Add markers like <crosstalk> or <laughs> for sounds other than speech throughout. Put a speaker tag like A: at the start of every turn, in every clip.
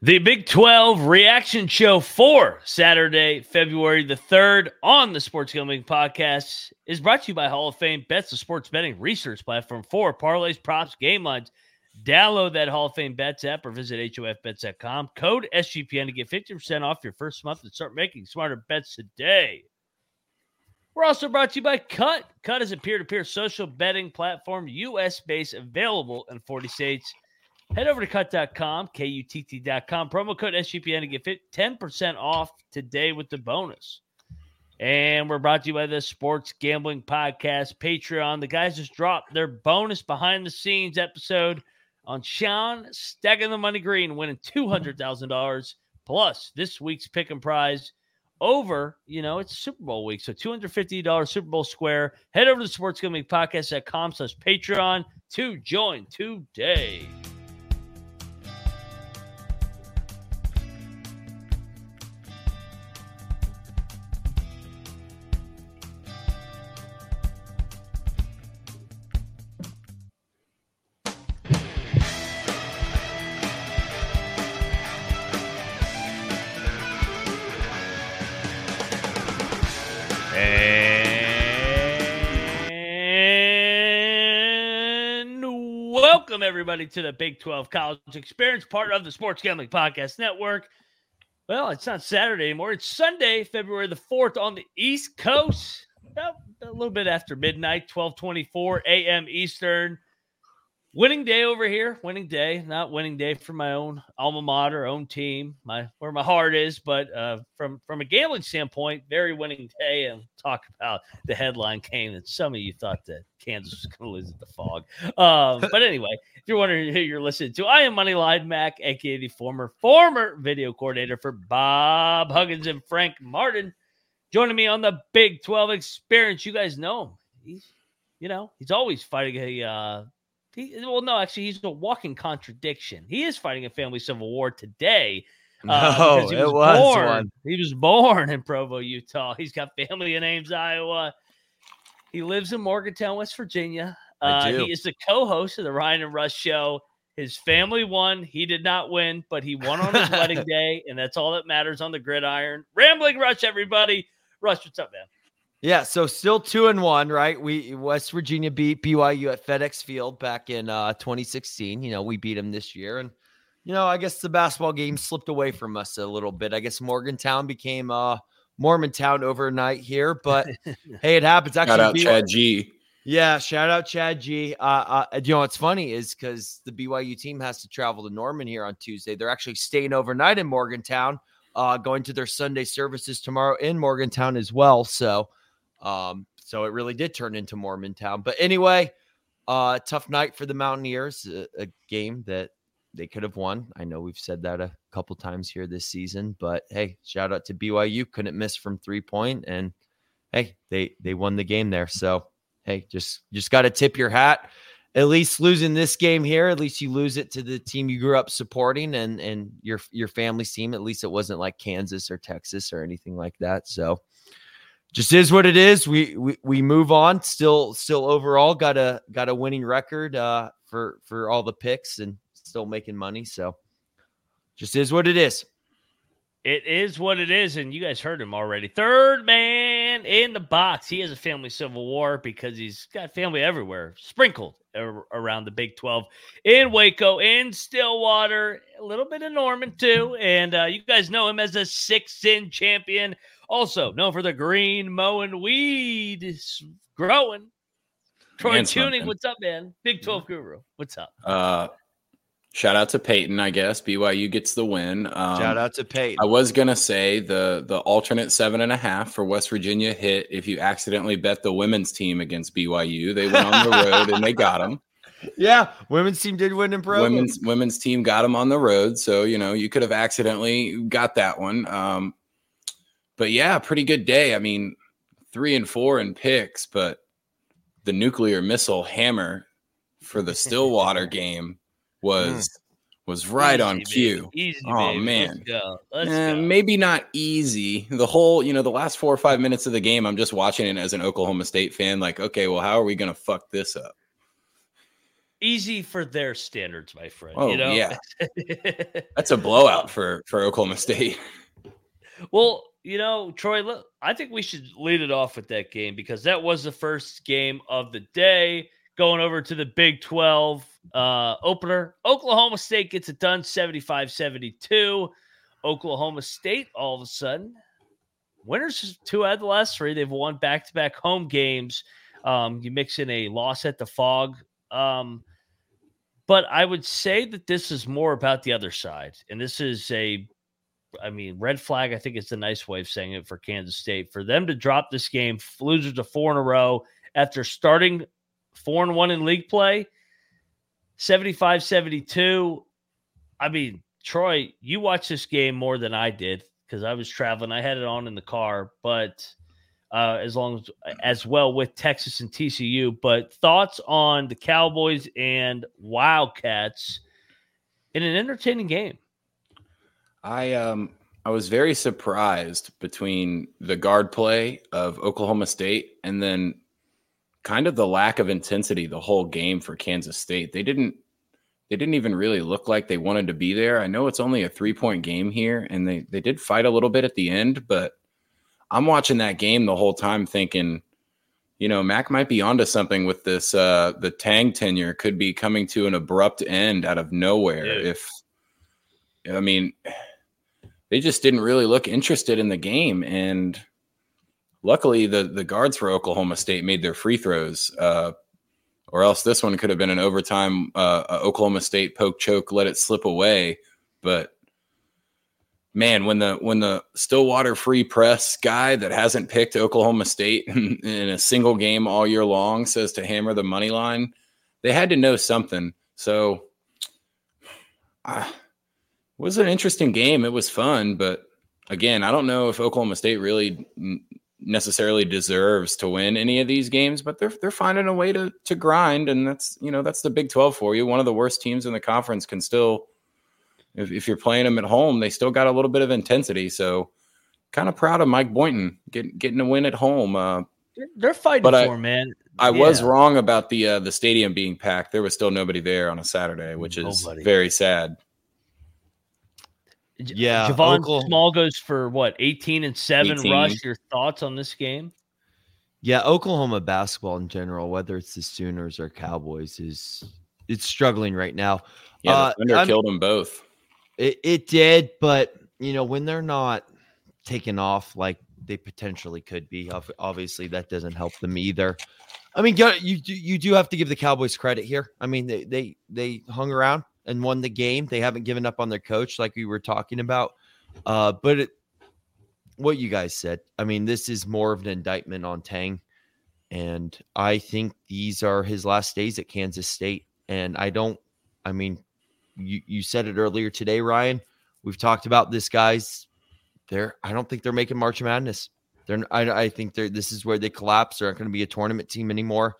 A: The Big 12 reaction show for Saturday, February the 3rd on the Sports Gambling Podcast is brought to you by Hall of Fame Bets, the sports betting research platform for parlays, props, game lines. Download that Hall of Fame Bets app or visit HOFBets.com. Code SGPN to get 50% off your first month and start making smarter bets today. We're also brought to you by Kutt. Kutt is a peer to peer social betting platform, US based, available in 40 states. Head over to kutt.com, K-U-T-T.com, promo code SGPN to get fit 10% off today with the bonus. And we're brought to you by the Sports Gambling Podcast Patreon. The guys just dropped their bonus behind the scenes episode on Sean stacking the money green, winning $200,000 plus this week's pick and prize over, you know, it's Super Bowl week. So $250 Super Bowl square. Head over to Sports Gambling Podcast.com slash Patreon to join today. Everybody to the Big 12 College Experience, part of the Sports Gambling Podcast Network. Well, it's not Saturday anymore. It's Sunday, February the 4th on the East Coast. A little bit after midnight, 1224 a.m. Eastern. Winning day over here. Winning day, not winning day for my own alma mater, own team, my where my heart is. But uh, from from a gambling standpoint, very winning day. And talk about the headline came that some of you thought that Kansas was going to lose at the Phog. Um, <laughs> but anyway, if you're wondering who you're listening to, I am Moneyline Mac, aka the former former video coordinator for Bob Huggins and Frank Martin. Joining me on the Big 12 experience. You guys know him. He's, you know, he's always fighting a uh, he, well, no, actually, he's a walking contradiction. He is fighting a family civil war today. <laughs>
B: Uh, no, he was, was
A: born.
B: One.
A: He was born in Provo, Utah. He's got family in Ames, Iowa. He lives in Morgantown, West Virginia. Uh, he is the co-host of the Ryan and Russ show. His family won. He did not win, but he won on his <laughs> wedding day, and that's all that matters on the gridiron. Rambling Rush, everybody. Rush, what's up, man?
B: Yeah, so still two and one, right? We West Virginia beat BYU at FedEx Field back in uh, 2016. You know, we beat them this year, and you know, I guess the basketball game slipped away from us a little bit. I guess Morgantown became uh, Mormontown overnight here, but <laughs> hey, it happens.
C: Actually, shout out BYU, Chad G.
B: Yeah, shout out Chad G. Uh, uh, you know what's funny is because the BYU team has to travel to Norman here on Tuesday. They're actually staying overnight in Morgantown, uh, going to their Sunday services tomorrow in Morgantown as well. So um, so it really did turn into Mormontown. But anyway, uh, tough night for the Mountaineers, a, a, game that they could have won. I know we've said that a couple times here this season, but hey, shout out to BYU, couldn't miss from three point, and hey, they they won the game there. So hey, just just got to tip your hat. At least losing this game here, at least you lose it to the team you grew up supporting and and your your family's team. At least it wasn't like Kansas or Texas or anything like that. So just is what it is. We we, we move on. Still still overall got a got a winning record uh, for for all the picks and still making money. So just is what it is.
A: It is what it is, and you guys heard him already. Third man in the box. He has a family civil war because he's got family everywhere, sprinkled around the Big 12 in Waco, in Stillwater, a little bit of Norman too. And uh, you guys know him as a six in champion also known for the green mowing weed growing. Troy Chewning, what's up, man? Big 12 guru. What's up?
C: Uh shout out to Peyton, I guess. BYU gets the win.
B: Um, shout out to Peyton.
C: I was gonna say the the alternate seven and a half for West Virginia hit if you accidentally bet the women's team against BYU. They went on the road and they got them. <laughs>
B: Yeah, women's team did win in pro.
C: Women's women's team got them on the road, so you know you could have accidentally got that one. Um, but yeah, pretty good day. I mean, three and four in picks, but the nuclear missile hammer for the Stillwater <laughs> game was mm. was right
A: easy,
C: on cue.
A: Easy,
C: oh
A: baby.
C: man,
A: Let's. Let's
C: eh, maybe not easy. The whole, you know, the last four or five minutes of the game, I'm just watching it as an Oklahoma State fan. Like, okay, well, how are we gonna fuck this up?
A: easy for their standards, my friend.
C: Oh
A: you know?
C: yeah, <laughs> that's a blowout for for Oklahoma State.
A: well, you know, Troy, I think we should lead it off with that game because that was the first game of the day. Going over to the Big 12 uh, opener, Oklahoma State gets it done 75 72. Oklahoma State, all of a sudden, winners two out of the last three. They've won back to back home games. Um, you mix in a loss at the Phog. Um, but I would say that this is more about the other side. And this is a, I mean, red flag, I think it's a nice way of saying it for Kansas State. For them to drop this game, losers to four in a row after starting four and one in league play, 75 72. I mean, Troy, you watched this game more than I did because I was traveling. I had it on in the car, but uh, as long as as well with Texas and TCU. But thoughts on the Cowboys and Wildcats in an entertaining game?
C: I um I was very surprised between the guard play of Oklahoma State and then kind of the lack of intensity the whole game for Kansas State. They didn't they didn't even really look like they wanted to be there. I know it's only a three point game here, and they they did fight a little bit at the end, but I'm watching that game the whole time thinking, you know, Mac might be onto something with this. Uh, the Tang tenure could be coming to an abrupt end out of nowhere. If I mean, they just didn't really look interested in the game, and luckily the the guards for Oklahoma State made their free throws. Uh, or else this one could have been an overtime uh, Oklahoma State poke choke, let it slip away. But man, when the when the Stillwater free press guy that hasn't picked Oklahoma State <laughs> in, a single game all year long says to hammer the money line, they had to know something. So was an interesting game. It was fun, but again, I don't know if Oklahoma State really necessarily deserves to win any of these games, but they're they're finding a way to to grind, and that's you know that's the Big Twelve for you. One of the worst teams in the conference can still, if, if you're playing them at home, they still got a little bit of intensity. So, kind of proud of Mike Boynton getting getting a win at home. Uh,
A: they're fighting but for I, man.
C: I yeah. was wrong about the uh, the stadium being packed. There was still nobody there on a Saturday, which is nobody. very sad.
A: Yeah, Javon Oklahoma. Small goes for what 18 and 7 18. rush. Your thoughts on this game?
B: Yeah, Oklahoma basketball in general, whether it's the Sooners or Cowboys, is it's struggling right now.
C: Yeah, uh, Thunder killed them both.
B: It, it did, but you know when they're not taking off like they potentially could be, obviously that doesn't help them either. I mean, you you do have to give the Cowboys credit here. I mean, they they they hung around and won the game. They haven't given up on their coach like we were talking about. Uh, but it, what you guys said, I mean, this is more of an indictment on Tang. And I think these are his last days at Kansas State. And I don't, I mean, you, you said it earlier today, Ryan. We've talked about this guy's. They're, I don't think they're making March Madness. They're, I, I think they're, this is where they collapse. They're not going to be a tournament team anymore.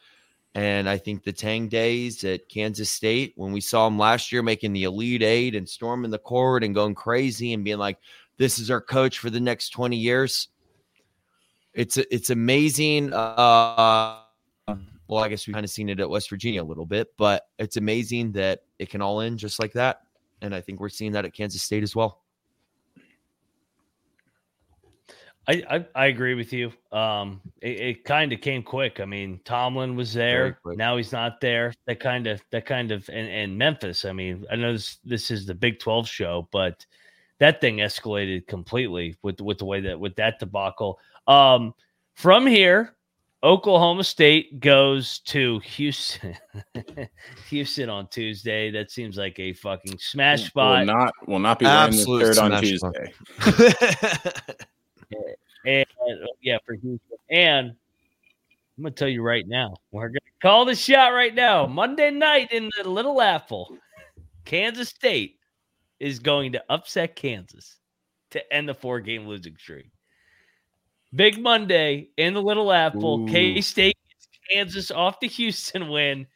B: And I think the Tang days at Kansas State, when we saw him last year making the Elite Eight and storming the court and going crazy and being like, this is our coach for the next 20 years. It's it's amazing. Uh, well, I guess we've kind of seen it at West Virginia a little bit, but it's amazing that it can all end just like that. And I think we're seeing that at Kansas State as well.
A: I, I, I agree with you. Um, it, it kind of came quick. I mean, Tomlin was there. Now he's not there. That kind of that kind of and, and Memphis. I mean, I know this, this is the Big Twelve show, but that thing escalated completely with with the way that with that debacle. Um, from here, Oklahoma State goes to Houston. <laughs> Houston on Tuesday. That seems like a fucking smash spot.
C: Will not will not be running the third on Tuesday. <laughs> <laughs>
A: and yeah, for Houston. And I'm gonna tell you right now, we're gonna call the shot right now. Monday night in the Little Apple, Kansas State is going to upset Kansas to end the four-game losing streak. Big Monday in the Little Apple. K State Kansas off the Houston win.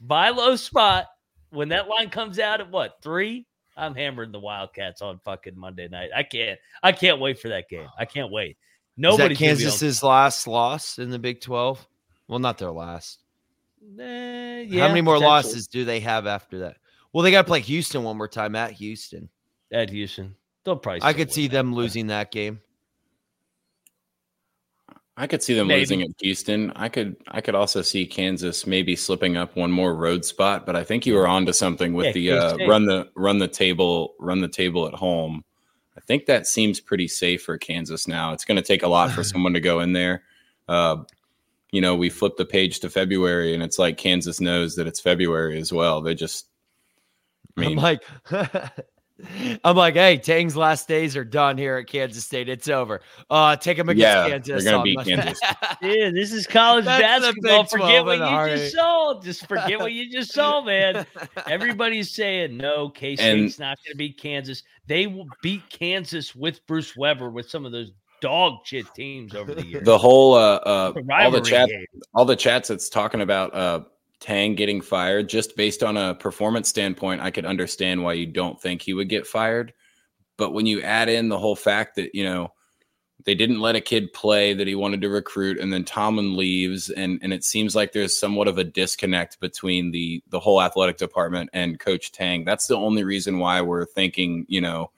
A: Buy low spot when that line comes out at what three? I'm hammering the Wildcats on fucking Monday night. I can't. I can't wait for that game. I can't wait. Nobody.
B: Kansas's last loss in the Big Twelve. Well, not their last.
A: Eh,
B: How many more losses do they have after that? Well, they got to play Houston one more time at Houston.
A: at Houston? They'll probably.
B: I could see
A: that.
B: them losing that game.
C: I could see them
A: Maybe.
C: losing at Houston. I could I could also see Kansas maybe slipping up one more road spot, but I think you were onto something with
A: Yeah,
C: the uh, run the run the table run the table at home. I think that seems pretty safe for Kansas now. It's going to take a lot for <sighs> someone to go in there. Uh, you know, we flip the page to February, and it's like Kansas knows that it's February as well. They just, I mean,
B: I'm like, <laughs> I'm like, hey, Tang's last days are done here at Kansas State. It's over. Uh, take them against
C: Yeah,
B: Kansas.
C: they're gonna beat Kansas. <laughs>
A: Yeah, this is college
B: That's
A: basketball. Forget what you
B: a
A: just saw. Just forget what you just saw, man. <laughs> Everybody's saying no. K State's not going to beat Kansas. They will beat Kansas with Bruce Weber with some of those dog shit teams over the years.
C: the whole uh, uh all the chat
A: game.
C: all the chats that's talking about uh Tang getting fired just based on a performance standpoint, I could understand why you don't think he would get fired. But when you add in the whole fact that, you know, they didn't let a kid play that he wanted to recruit and then Tomlin leaves and and it seems like there's somewhat of a disconnect between the the whole athletic department and coach Tang. That's the only reason why we're thinking, you know,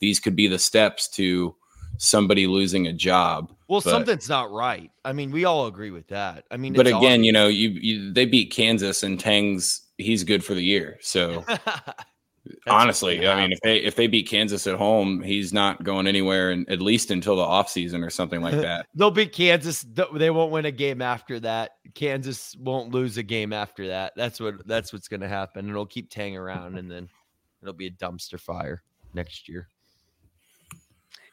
C: these could be the steps to somebody losing a job.
B: Well,
C: But-
B: something's not right. I mean, we all agree with that. I mean,
C: but again, you know, you, you they beat Kansas and Tang's he's good for the year. So <laughs> honestly, I mean, if they if they beat Kansas at home, he's not going anywhere, and at least until the offseason or something like <laughs> that.
B: they'll beat Kansas. They won't win a game after that. Kansas won't lose a game after that. That's what that's what's going to happen. It'll keep Tang around, and then it'll be a dumpster fire next year.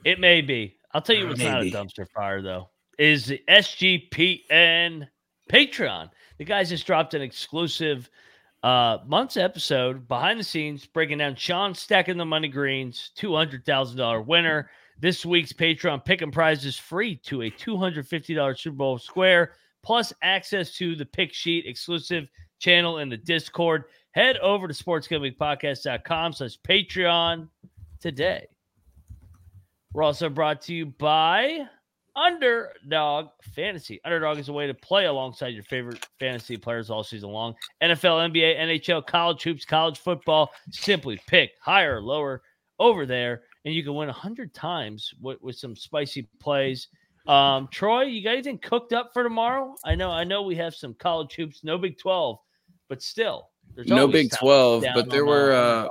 A: It may be. I'll tell you what's
C: Maybe.
A: not a dumpster fire though. Is the SGPN Patreon. The guys just dropped an exclusive uh month's episode behind the scenes breaking down Sean stacking the money greens, two hundred thousand dollar winner. This week's Patreon pick and prize is free to a $250 Super Bowl square, plus access to the pick sheet exclusive channel in the Discord. Head over to sportsgamblingpodcast.com slash Patreon today. We're also brought to you by Underdog Fantasy. Underdog is a way to play alongside your favorite fantasy players all season long. NFL, NBA, NHL, college hoops, college football. Simply pick higher or lower over there, and you can win 100 times with, with some spicy plays. Um, Troy, you got anything cooked up for tomorrow? I know, I know we have some college hoops, no Big 12, but still. There's
C: No Big 12, but there were, uh,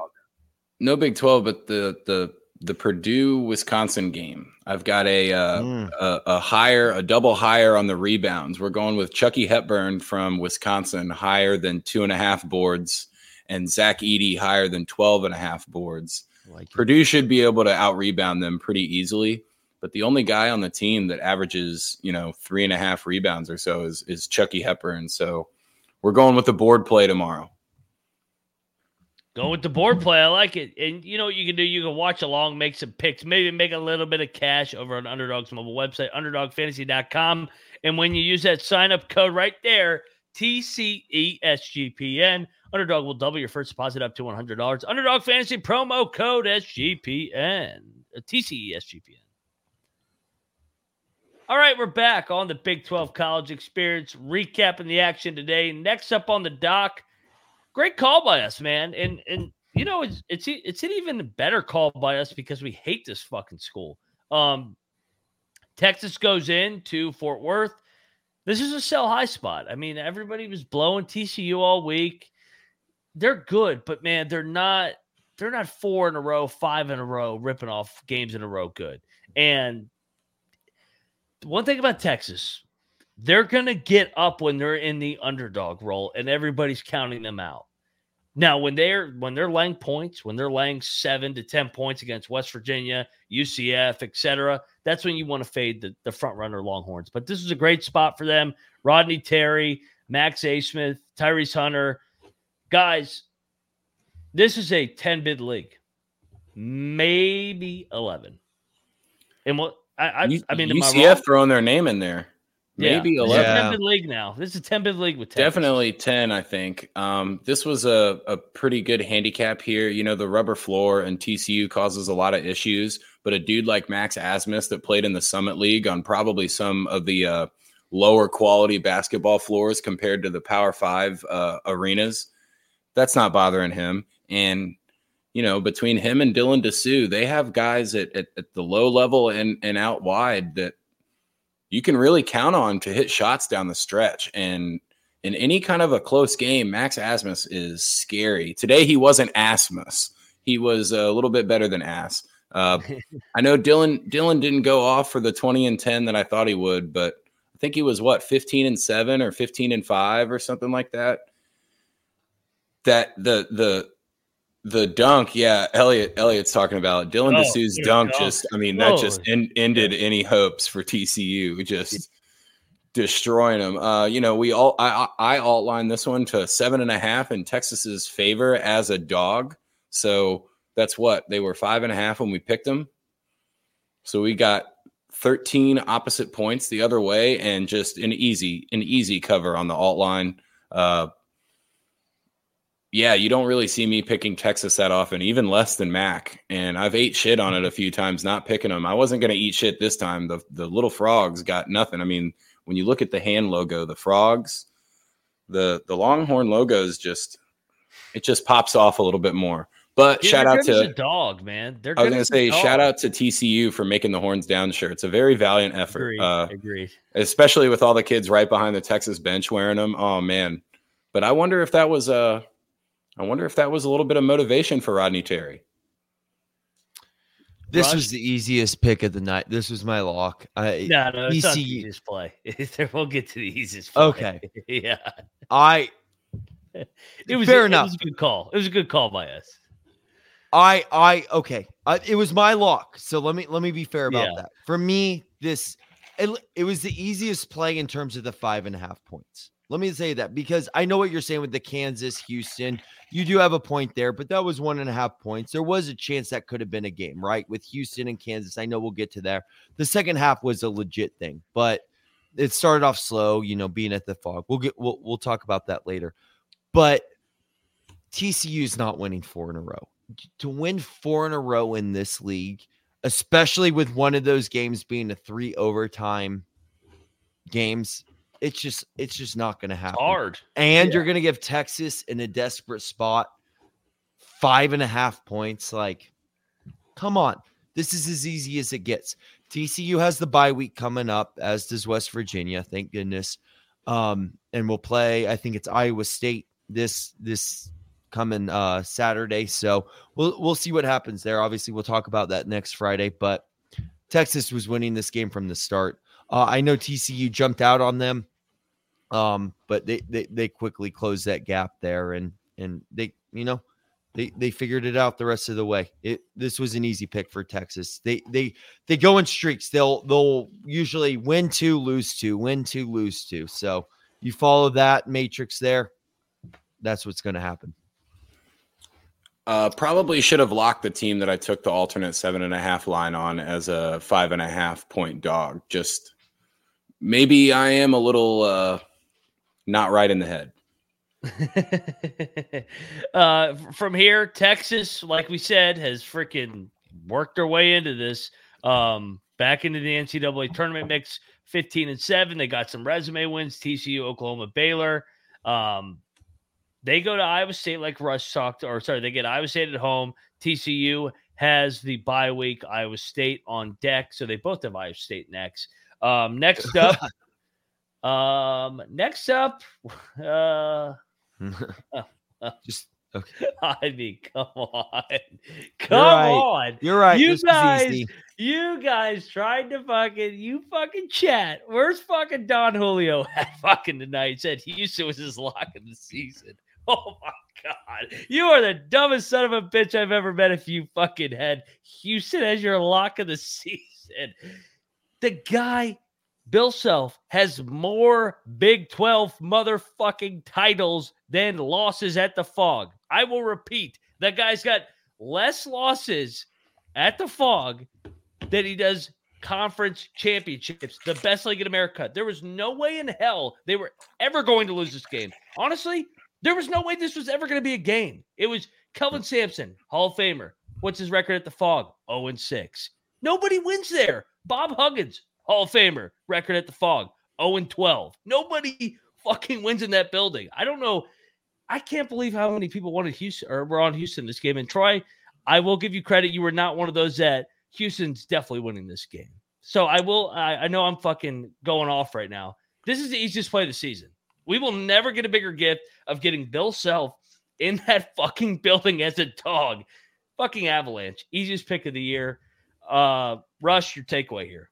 C: No Big Twelve, but the the the Purdue Wisconsin game. I've got a, uh,
B: Mm.
C: a a higher, a double higher on the rebounds. We're going with Chucky Hepburn from Wisconsin, higher than two and a half boards, and Zach Edey higher than 12 and a half boards.
B: Like
C: Purdue should be able to out rebound them pretty easily. But the only guy on the team that averages, you know, three and a half rebounds or so is is Chucky Hepburn. So we're going with the board play tomorrow.
A: Go with the board play. I like it. And you know what you can do? You can watch along, make some picks, maybe make a little bit of cash over on Underdog's mobile website, underdogfantasy.com. And when you use that sign up code right there, E TCESGPN, Underdog will double your first deposit up to $100. Underdog Fantasy promo code SGPN, uh, TCESGPN. All right, we're back on the Big 12 College Experience, recapping the action today. Next up on the dock, great call by us, man. And and you know it's it's it's an even better call by us because we hate this fucking school. Um, Texas goes in to Fort Worth. This is a sell high spot. I mean, everybody was blowing TCU all week. They're good, but man, they're not. They're not four in a row, five in a row, ripping off games in a row. Good. And one thing about Texas, they're going to get up when they're in the underdog role and everybody's counting them out. Now, when they're when they're laying points, when they're laying 7 to 10 points against West Virginia, UCF, etc., that's when you want to fade the, the front runner Longhorns. But this is a great spot for them. Rodney Terry, Max Abmas, Tyrese Hunter. Guys, this is a 10 bid league. Maybe 11. And what I mean, am I
C: UCF
A: wrong?
C: throwing their name in there.
A: Yeah.
C: Maybe
A: This is
C: 11.
A: a
B: Yeah.
A: 10 league now. This is a 10 bid league with Texas.
C: Definitely 10, I think. Um, this was a, a pretty good handicap here. You know, the rubber floor and TCU causes a lot of issues, but a dude like Max Abmas that played in the Summit League on probably some of the uh, lower quality basketball floors compared to the Power Five uh, arenas. That's not bothering him. And you know, between him and Dylan Disu, they have guys at, at, at the low level and and out wide that you can really count on to hit shots down the stretch. And in any kind of a close game, Max Abmas is scary. Today he wasn't Asmus. He was a little bit better than Ass. Uh, <laughs> I know Dylan Dylan didn't go off for the 20 and 10 that I thought he would, but I think he was what 15 and 7 or 15 and 5 or something like that. That the the the dunk, yeah, Elliot Elliot's talking about Dylan oh, Disu's dunk, dunk. Just, I mean, that just en- ended any hopes for TCU. Just destroying them. Uh, you know, we all I I outlined this one to seven and a half in Texas's favor as a dog. So that's what they were five and a half when we picked them. So we got 13 opposite points the other way and just an easy an easy cover on the alt line. Uh, yeah, you don't really see me picking Texas that often, even less than Mac. And I've ate shit on it a few times, not picking them. I wasn't going to eat shit this time. The the little frogs got nothing. I mean, when you look at the hand logo, the frogs, the the Longhorn logo is just it just pops off a little bit more. But shout out to
A: dog, man.
C: They're I was going to say shout out to TCU for making the horns down shirt. It's a very valiant effort. Agreed. Uh,
A: Agreed.
C: Especially with all the kids right behind the Texas bench wearing them. Oh man. But I wonder if that was a uh, I wonder if that was a little bit of motivation for Rodney Terry.
B: This Rush? was the easiest pick of the night. This was my lock. I,
A: no, no, it's ECU. not the easiest play. <laughs> we'll get to the easiest play.
B: Okay. <laughs>
A: yeah.
B: I.
A: It was fair enough. It was a good call. It was a good call by us.
B: I I okay. I, it was my lock. So let me let me be fair about yeah. that. For me, this it, it was the easiest play in terms of the five and a half points. Let me say that because I know what you're saying with the Kansas Houston. You do have a point there, but that was one and a half points. There was a chance that could have been a game, right? With Houston and Kansas. I know we'll get to there. The second half was a legit thing, but it started off slow, you know, being at the Phog. We'll get we'll we'll talk about that later. But TCU is not winning four in a row. To win four in a row in this league, especially with one of those games being a three overtime games, it's just it's just not going to happen.
A: It's hard,
B: and yeah. you're going to give Texas in a desperate spot five and a half points. Like, come on, this is as easy as it gets. TCU has the bye week coming up, as does West Virginia. Thank goodness. Um, and we'll play. I think it's Iowa State this this coming uh Saturday. So we'll we'll see what happens there. Obviously, we'll talk about that next Friday. But Texas was winning this game from the start. Uh, I know TCU jumped out on them, um, but they, they they quickly closed that gap there, and and they you know they they figured it out the rest of the way. It this was an easy pick for Texas. They they they go in streaks. They'll they'll usually win two, lose two, win two, lose two. So you follow that matrix there. That's what's going to happen.
C: Uh, probably should have locked the team that I took the alternate seven and a half line on as a five and a half point dog. Just maybe I am a little uh, not right in the head. <laughs>
A: uh, from here, Texas, like we said, has freaking worked their way into this. Um, back into the NCAA tournament mix, 15 and 7. They got some resume wins, TCU, Oklahoma, Baylor. Um, they go to Iowa State like Rush talked, or sorry, they get Iowa State at home. TCU has the bye week, Iowa State on deck. So they both have Iowa State next. Um, next up, um, next up, uh, <laughs>
B: just okay. <laughs>
A: I mean, come on, come
B: You're right.
A: on.
B: You're right.
A: You this guys, you guys tried to fucking, you fucking chat. Where's fucking Don Julio <laughs> at fucking tonight? Said Houston was his lock of the season. Oh my god, you are the dumbest son of a bitch I've ever met. If you fucking had Houston as your lock of the season. The guy, Bill Self, has more Big 12 motherfucking titles than losses at the Phog. I will repeat, that guy's got less losses at the Phog than he does conference championships, the best league in America. There was no way in hell they were ever going to lose this game. Honestly, there was no way this was ever going to be a game. It was Kelvin Sampson, Hall of Famer. What's his record at the Phog? 0 and 6. Nobody wins there. Bob Huggins, Hall of Famer, record at the Phog, 0 and 12. Nobody fucking wins in that building. I don't know. I can't believe how many people wanted Houston or were on Houston this game. And Troy, I will give you credit. You were not one of those that Houston's definitely winning this game. So I will. I, I know I'm fucking going off right now. This is the easiest play of the season. We will never get a bigger gift of getting Bill Self in that <laughs> fucking building as a dog. Fucking Avalanche. Easiest pick of the year. Uh Rush, your takeaway here.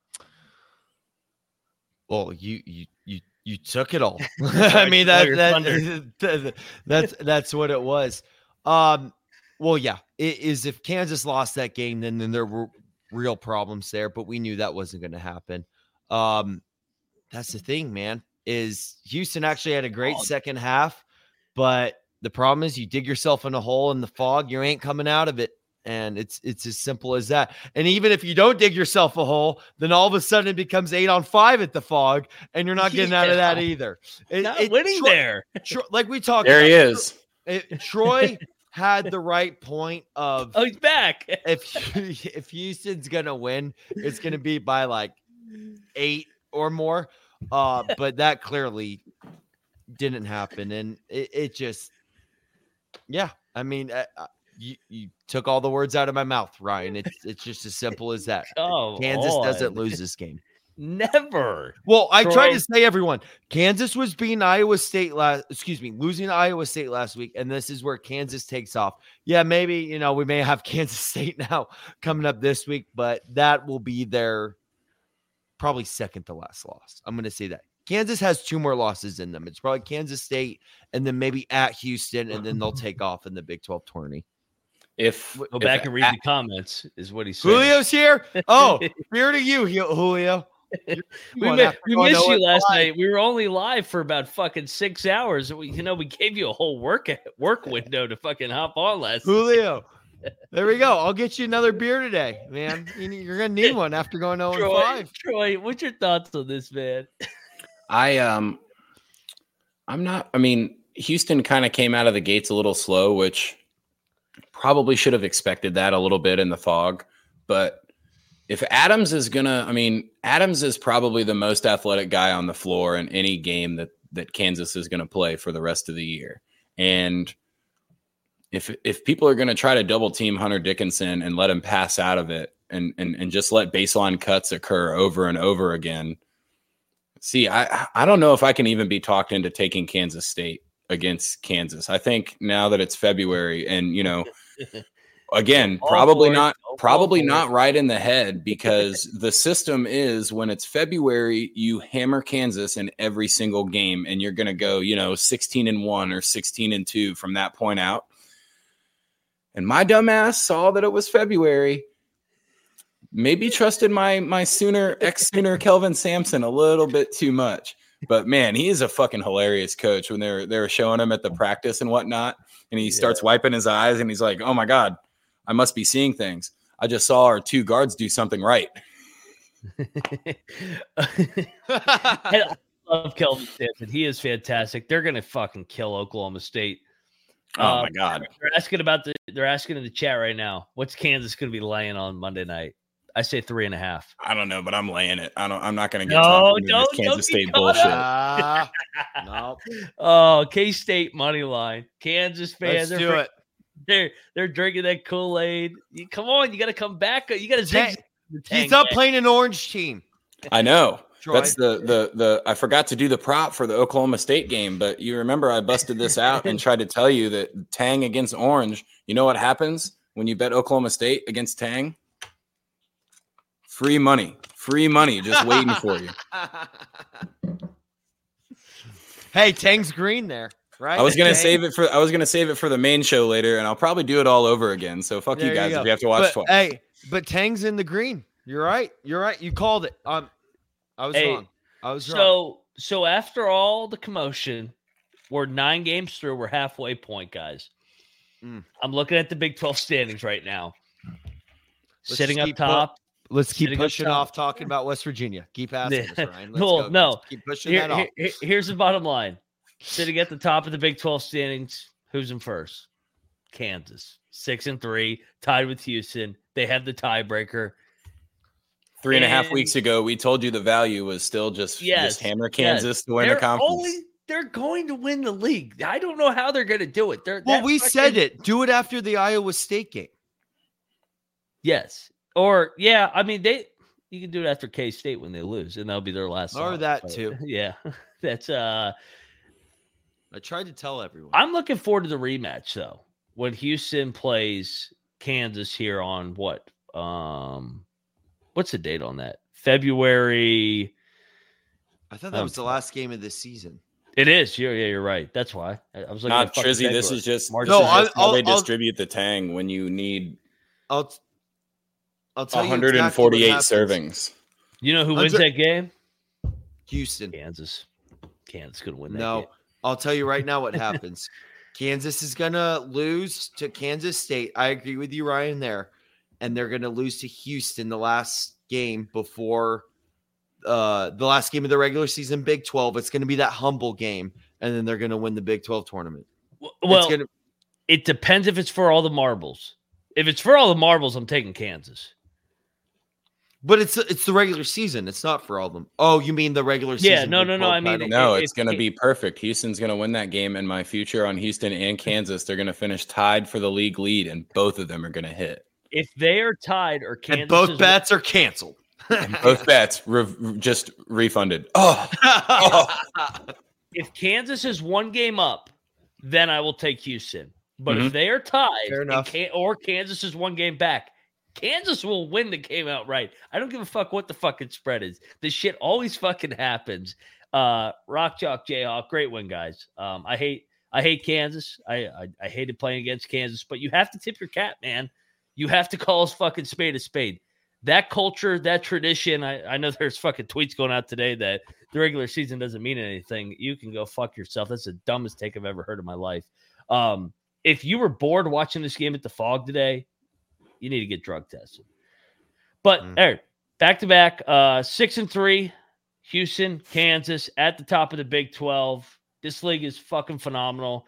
B: Well, you you you you took it all. <laughs> <laughs> I mean <laughs> that, that that's that's what it was. Um well yeah, it is if Kansas lost that game then then there were real problems there, but we knew that wasn't going to happen. Um that's the thing, man. Is Houston actually had a great second half, but the problem is you dig yourself in a hole in the Phog, you ain't coming out of it and it's it's as simple as that. And even if you don't dig yourself a hole then all of a sudden it becomes eight on five at the Phog and you're not getting yeah. out of that either.
A: It, not it, winning Troy, there.
B: Troy, like we talked
C: there about, he is
B: it, troy <laughs> had the right point of
A: oh he's back.
B: if if houston's gonna win it's gonna be by like eight or more uh but that clearly didn't happen and it, it just yeah i mean uh, you, you took all the words out of my mouth, Ryan. It's it's just as <laughs> simple as that.
A: Oh,
B: Kansas on. doesn't lose this game. <laughs>
A: Never.
B: Well, I Troy. tried to say everyone. Kansas was beating Iowa State last excuse me, losing Iowa State last week, and this is where Kansas takes off. Yeah, maybe you know we may have <laughs> Kansas State now coming up this week, but that will be their probably second to last loss. I'm gonna say that. Kansas has two more losses in them. It's probably Kansas State and then maybe at Houston, and then they'll take off in the Big 12 tourney.
A: If go back and read the comments, is what he said.
B: Julio's here. Oh, <laughs> fear to you, Julio.
A: we, we missed you last live. night. We were only live for about fucking six hours. We, you know, we gave you a whole work work window to fucking hop on last.
B: Julio, <laughs> there we go. I'll get you another beer today, man. You're gonna need one after going 0
A: Troy,
B: 5.
A: Troy, what's your thoughts on this, man? <laughs>
C: I um, I'm not. I mean, Houston kind of came out of the gates a little slow, which probably should have expected that a little bit in the Phog. But if Adams is gonna, I mean, Adams is probably the most athletic guy on the floor in any game that that Kansas is gonna play for the rest of the year. And if if people are gonna try to double team Hunter Dickinson and let him pass out of it and and and just let baseline cuts occur over and over again. See, I I don't know if I can even be talked into taking Kansas State against Kansas. I think now that it's February and you know <laughs> again probably not probably not right in the head because <laughs> the system is when it's february you hammer kansas in every single game and you're going to go you know 16 and 1 or 16 and 2 from that point out. And my dumbass saw that it was february. Maybe trusted my my sooner ex sooner <laughs> kelvin sampson a little bit too much but man he is a fucking hilarious coach when they're they're showing him at the practice and whatnot and he starts wiping his eyes and he's like, "Oh my god, I must be seeing things. I just saw our two guards do something right." <laughs>
A: I love Kelvin Sampson. He is fantastic. They're gonna fucking kill Oklahoma State.
C: Oh my um, god!
A: They're asking about the. They're asking in the chat right now. What's Kansas going to be laying on Monday night? I say three and a half.
C: I don't know, but I'm laying it. I don't. I'm not going to get
A: no, don't,
C: Kansas
A: don't
C: State bullshit. Uh,
A: no. <laughs> Oh, K State money line. Kansas fans.
B: Let's do it.
A: They're they're drinking that Kool Aid. Come on, you got to come back. You got to zig.
B: He's up playing an orange team.
C: I know. <laughs> That's the the the. I forgot to do the prop for the Oklahoma State game, but you remember I busted this out and tried to tell you that Tang against Orange. You know what happens when you bet Oklahoma State against Tang? Free money, free money, just waiting for you. <laughs>
B: Hey, Tang's green there, right?
C: I was gonna Tang. save it for I was gonna save it for the main show later, and I'll probably do it all over again. So fuck there you guys you if you have to watch
B: but,
C: twice.
B: Hey, but Tang's in the green. You're right. You're right. You called it. Um, I was hey, wrong. I was
A: so,
B: wrong.
A: So so after all the commotion, we're nine games through. We're halfway point, guys. Mm. I'm looking at the Big 12 standings right now. Let's Sitting up top,
B: Let's keep pushing off talking about West Virginia. Keep <laughs> asking us, Ryan. Let's
A: well,
B: go.
A: no,
B: Let's keep pushing here, that off.
A: Here, here's the bottom line: sitting at the top of the Big 12 standings, who's in first? Kansas, six and three, tied with Houston. They have the tiebreaker.
C: Three and a half
A: And-
C: weeks ago, we told you the value was still just
A: Yes,
C: just hammer
A: yes.
C: Kansas to win
A: they're
C: the conference.
A: only they're going to win the league. I don't know how they're going to do it. They're
B: Well,
A: that
B: we said it. Do it after the Iowa State game.
A: Yes, or yeah. I mean, they you can do it after K State when they lose, and that'll be their last.
B: Or that
A: So,
B: too. <laughs>
A: Yeah, <laughs> that's uh.
B: I tried to tell everyone.
A: I'm looking forward to the rematch though. When Houston plays Kansas here on what? Um what's the date on that? February.
B: I thought that
A: um,
B: was the last game of this season.
A: It is. Yeah, yeah, you're right. That's why. I, I was like,
C: Not Trizzy. This is just
A: March
C: this
B: No,
C: is
B: I'll-
C: how they
B: I'll- I'll-
C: distribute the tang when you need
B: I'll I'll tell you exactly
C: 148 servings.
A: You know who wins
B: Hundred-
A: that game?
B: Houston.
A: Kansas. Kansas gonna win that
B: No,
A: game.
B: I'll tell you right now what <laughs> happens. Kansas is gonna lose to Kansas State. I agree with you, Ryan. There, and they're gonna lose to Houston the last game before uh the last game of the regular season, Big Twelve. It's gonna be that humble game, and then they're gonna win the Big Twelve tournament.
A: W-
B: It's
A: Well,
B: gonna,
A: it depends if it's for all the marbles. If it's for all the marbles, I'm taking Kansas.
B: But it's it's the regular season. It's not for all of them. Oh, you mean the regular season?
A: Yeah, no, no, no, I mean,
B: title?
C: No,
A: If-
C: it's going to be perfect. Houston's going to win that game, and my future on Houston and Kansas, they're going to finish tied for the league lead, and both of them are going to hit.
A: If they are tied or Kansas
B: and both
A: is-
B: bets are canceled.
C: And both <laughs> bets re- just refunded. Oh, <laughs>
A: if Kansas is one game up, then I will take Houston. But if
C: Mhm.
A: they are tied
B: Fair
A: and
B: enough.
A: Can- or Kansas is one game back, Kansas will win the game outright. I don't give a fuck what the fucking spread is. This shit always fucking happens. Uh, Rock Chalk Jayhawk, great win, guys. Um, I hate I hate Kansas. I, I I hated playing against Kansas, but you have to tip your cap, man. You have to call us fucking spade a spade. That culture, that tradition. I, I know <laughs> there's fucking tweets going out today that the regular season doesn't mean anything. You can go fuck yourself. That's the dumbest take I've ever heard in my life. Um, if you were bored watching this game at the Phog today, you need to get drug tested. But
B: Mm.
A: right, back to back, uh, six and three, Houston, Kansas at the top of the Big 12. This league is fucking phenomenal.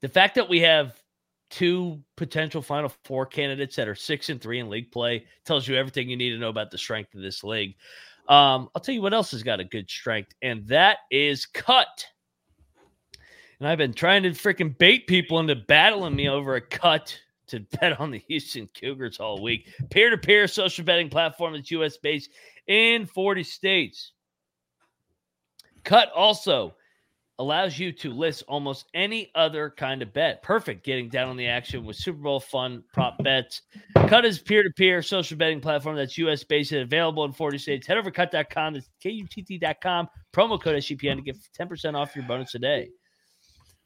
A: The fact that we have two potential Final Four candidates that are six and three in league play tells you everything you need to know about the strength of this league. Um, I'll tell you what else has got a good strength, and that is Kutt. And I've been trying to freaking bait people into battling me over a cut to <laughs> bet on the Houston Cougars all week. Peer to peer social betting platform that's US based in 40 states. Kutt also allows you to list almost any other kind of bet. Perfect getting down on the action with Super Bowl fun prop bets. Kutt is peer to peer social betting platform that's US based and available in 40 states. Head over to kutt.com, that's K-U-T-T.com, promo code SGPN to get 10% off your bonus today.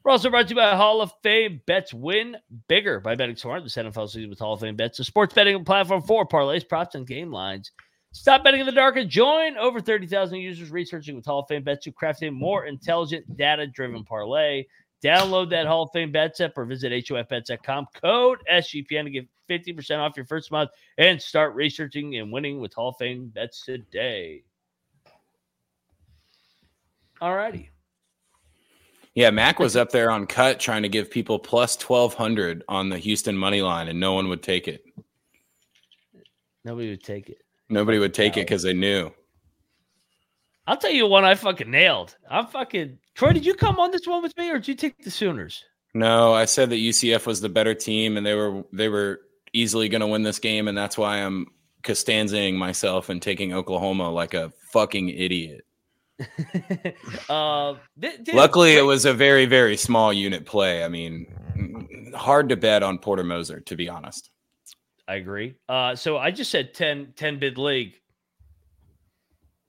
A: We're also brought to you by Hall of Fame Bets Win Bigger by betting smart. The NFL season with Hall of Fame Bets, a sports betting platform for parlays, props, and game lines. Stop betting in the dark and join over 30,000 users researching with Hall of Fame Bets to craft a more intelligent, data driven parlay. Download that Hall of Fame Bets app or visit HOFBets.com. Code SGPN to get 50% off your first month and start researching and winning with Hall of Fame Bets today. All righty.
C: Yeah. Mac was up there on Kutt trying to give people plus 1200 on the Houston money line, and no one would take it.
A: Nobody would take it.
C: Nobody would take it because they knew.
A: I'll tell you one I fucking nailed. I'm fucking Troy. Did you come on this one with me, or did you take the Sooners?
C: No, I said that UCF was the better team, and they were they were easily going to win this game, and that's why I'm Costanzaing myself and taking Oklahoma like a fucking idiot. <laughs>
A: uh, th- dude,
C: Luckily, it was a very very small unit play. I mean, hard to bet on Porter Moser, to be honest.
A: I agree. Uh, so I just said 10, 10 bid league.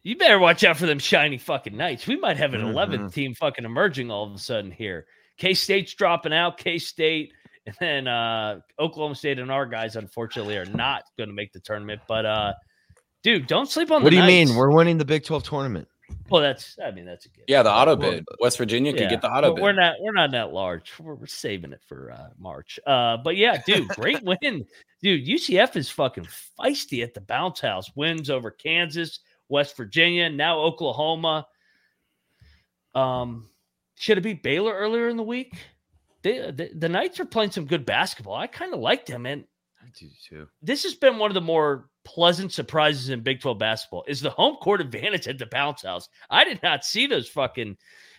A: You better watch out for them shiny fucking knights. We might have an 11th team fucking emerging all of a sudden here. K State's dropping out. K State and then uh, Oklahoma State and our guys, unfortunately, are not going to make the tournament. But uh, dude, don't sleep on the What
B: do you mean? We're winning the Big 12 tournament.
A: Well, that's I mean that's a good.
C: Yeah, the auto bid. West Virginia could get the auto bid.
A: We're not we're not that large. We're, we're saving it for uh, March. Uh, but yeah, dude, great <laughs> win, dude. UCF is fucking feisty at the bounce house. Wins over Kansas, West Virginia, now Oklahoma. Um, should have beat Baylor earlier in the week. They, the, the Knights are playing some good basketball. I kind of like them, and
B: do too.
A: this has been one of the more pleasant surprises in Big 12 basketball is the home court advantage at the bounce house. I did not see those fucking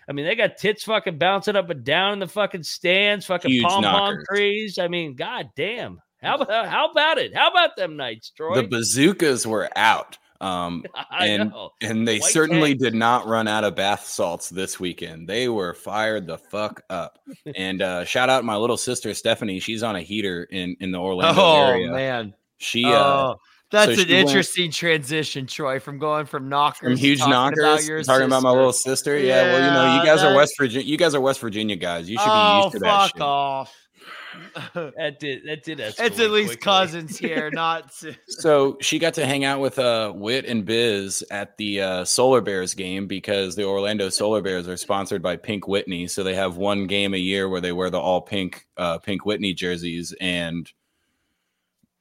A: I mean, they got tits fucking bouncing up and down in the fucking stands, fucking pom pom trees. I mean, god damn. How about how about it? How about them Knights, Troy?
C: The bazookas were out. Um, <laughs> and-
A: know.
C: and they
A: White
C: certainly
A: tanks.
C: did not run out of bath salts this weekend. They were fired the fuck up. and uh, shout out my little sister Stephanie. She's on a heater in in the Orlando
B: Oh
C: area.
B: man.
C: She uh,
B: oh, that's
C: so
B: an
C: she went-
B: interesting transition, Troy, from going from knockers
C: from
B: to
C: huge
B: talking
C: knockers
B: about your
C: talking about my little sister. Yeah, well, you know, you
B: Yeah,
C: guys are West Virginia. You guys are West Virginia guys. You should be
B: oh,
C: used to that
B: fuck
C: shit.
B: off. <laughs>
A: That did that did
B: it's
A: escalate
B: at least
A: quickly.
B: cousins <laughs> here, not. <laughs>
C: So she got to hang out with uh Wit and Biz at the uh, Solar Bears game because the Orlando Solar Bears are sponsored by Pink Whitney. So they have one game a year where they wear the all pink uh, Pink Whitney jerseys. And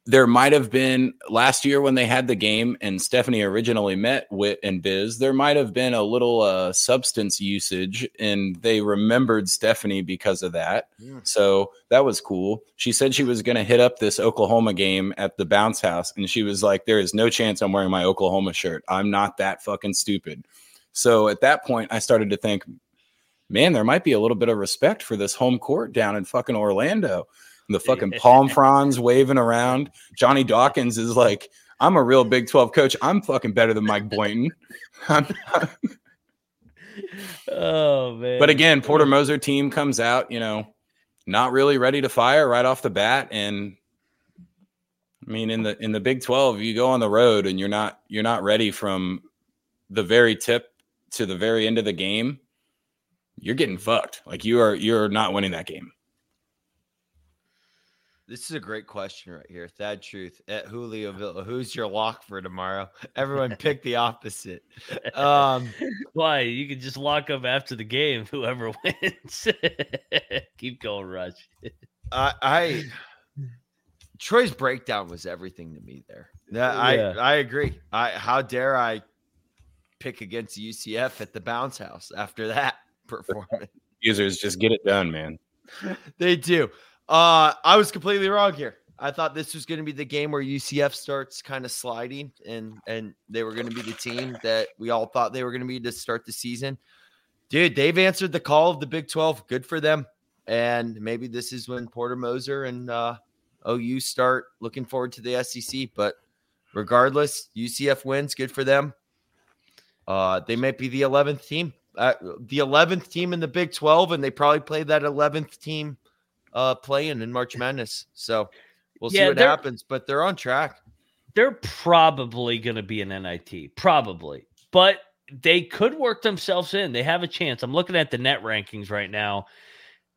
C: there might have been last year when they had the game and Stephanie originally met Wit and Biz. There might have been a little uh, substance usage, and they remembered Stephanie because of that. So that was cool. She said she was going to hit up this Oklahoma game at the bounce house. And she was like, There is no chance I'm wearing my Oklahoma shirt. I'm not that fucking stupid. So at that point, I started to think, man, there might be a little bit of respect for this home court down in fucking Orlando. And the fucking palm fronds waving around. Johnny Dawkins is like, I'm a real Big 12 coach. I'm fucking better than Mike Boynton. <laughs> <laughs>
A: Oh man.
C: But again, Porter Moser team comes out, you know, not really ready to fire right off the bat. And I mean, in the in the Big Twelve, you go on the road and you're not you're not ready from the very tip to the very end of the game. You're getting fucked. Like you are you're not winning that game.
B: This is a great question right here. Thad Truth at Julio Villa. Who's your lock for tomorrow? <laughs> Everyone <laughs> pick the opposite. Um, <laughs>
A: Why? You can just lock up after the game, whoever wins. Keep going, Rush.
B: I, I Troy's breakdown was everything to me there. Yeah,
A: Yeah.
B: I I agree. I how dare I pick against UCF at the bounce house after that performance?
C: Users just get it done, man.
B: they do. Uh, I was completely wrong here. I thought this was going to be the game where UCF starts kind of sliding, and and they were going to be the team that we all thought they were going to be to start the season. Dude, they've answered the call of the Big Twelve. Good for them. And maybe this is when Porter Moser and uh, OU start looking forward to the SEC. But regardless, UCF wins. Good for them. Uh, they might be the 11th team, uh, the 11th team in the Big 12, and they probably play that 11th team uh, playing in March Madness. So we'll see what happens, but they're on track.
A: They're probably going to be an NIT, probably, but they could work themselves in. They have a chance. I'm looking at the net rankings right now.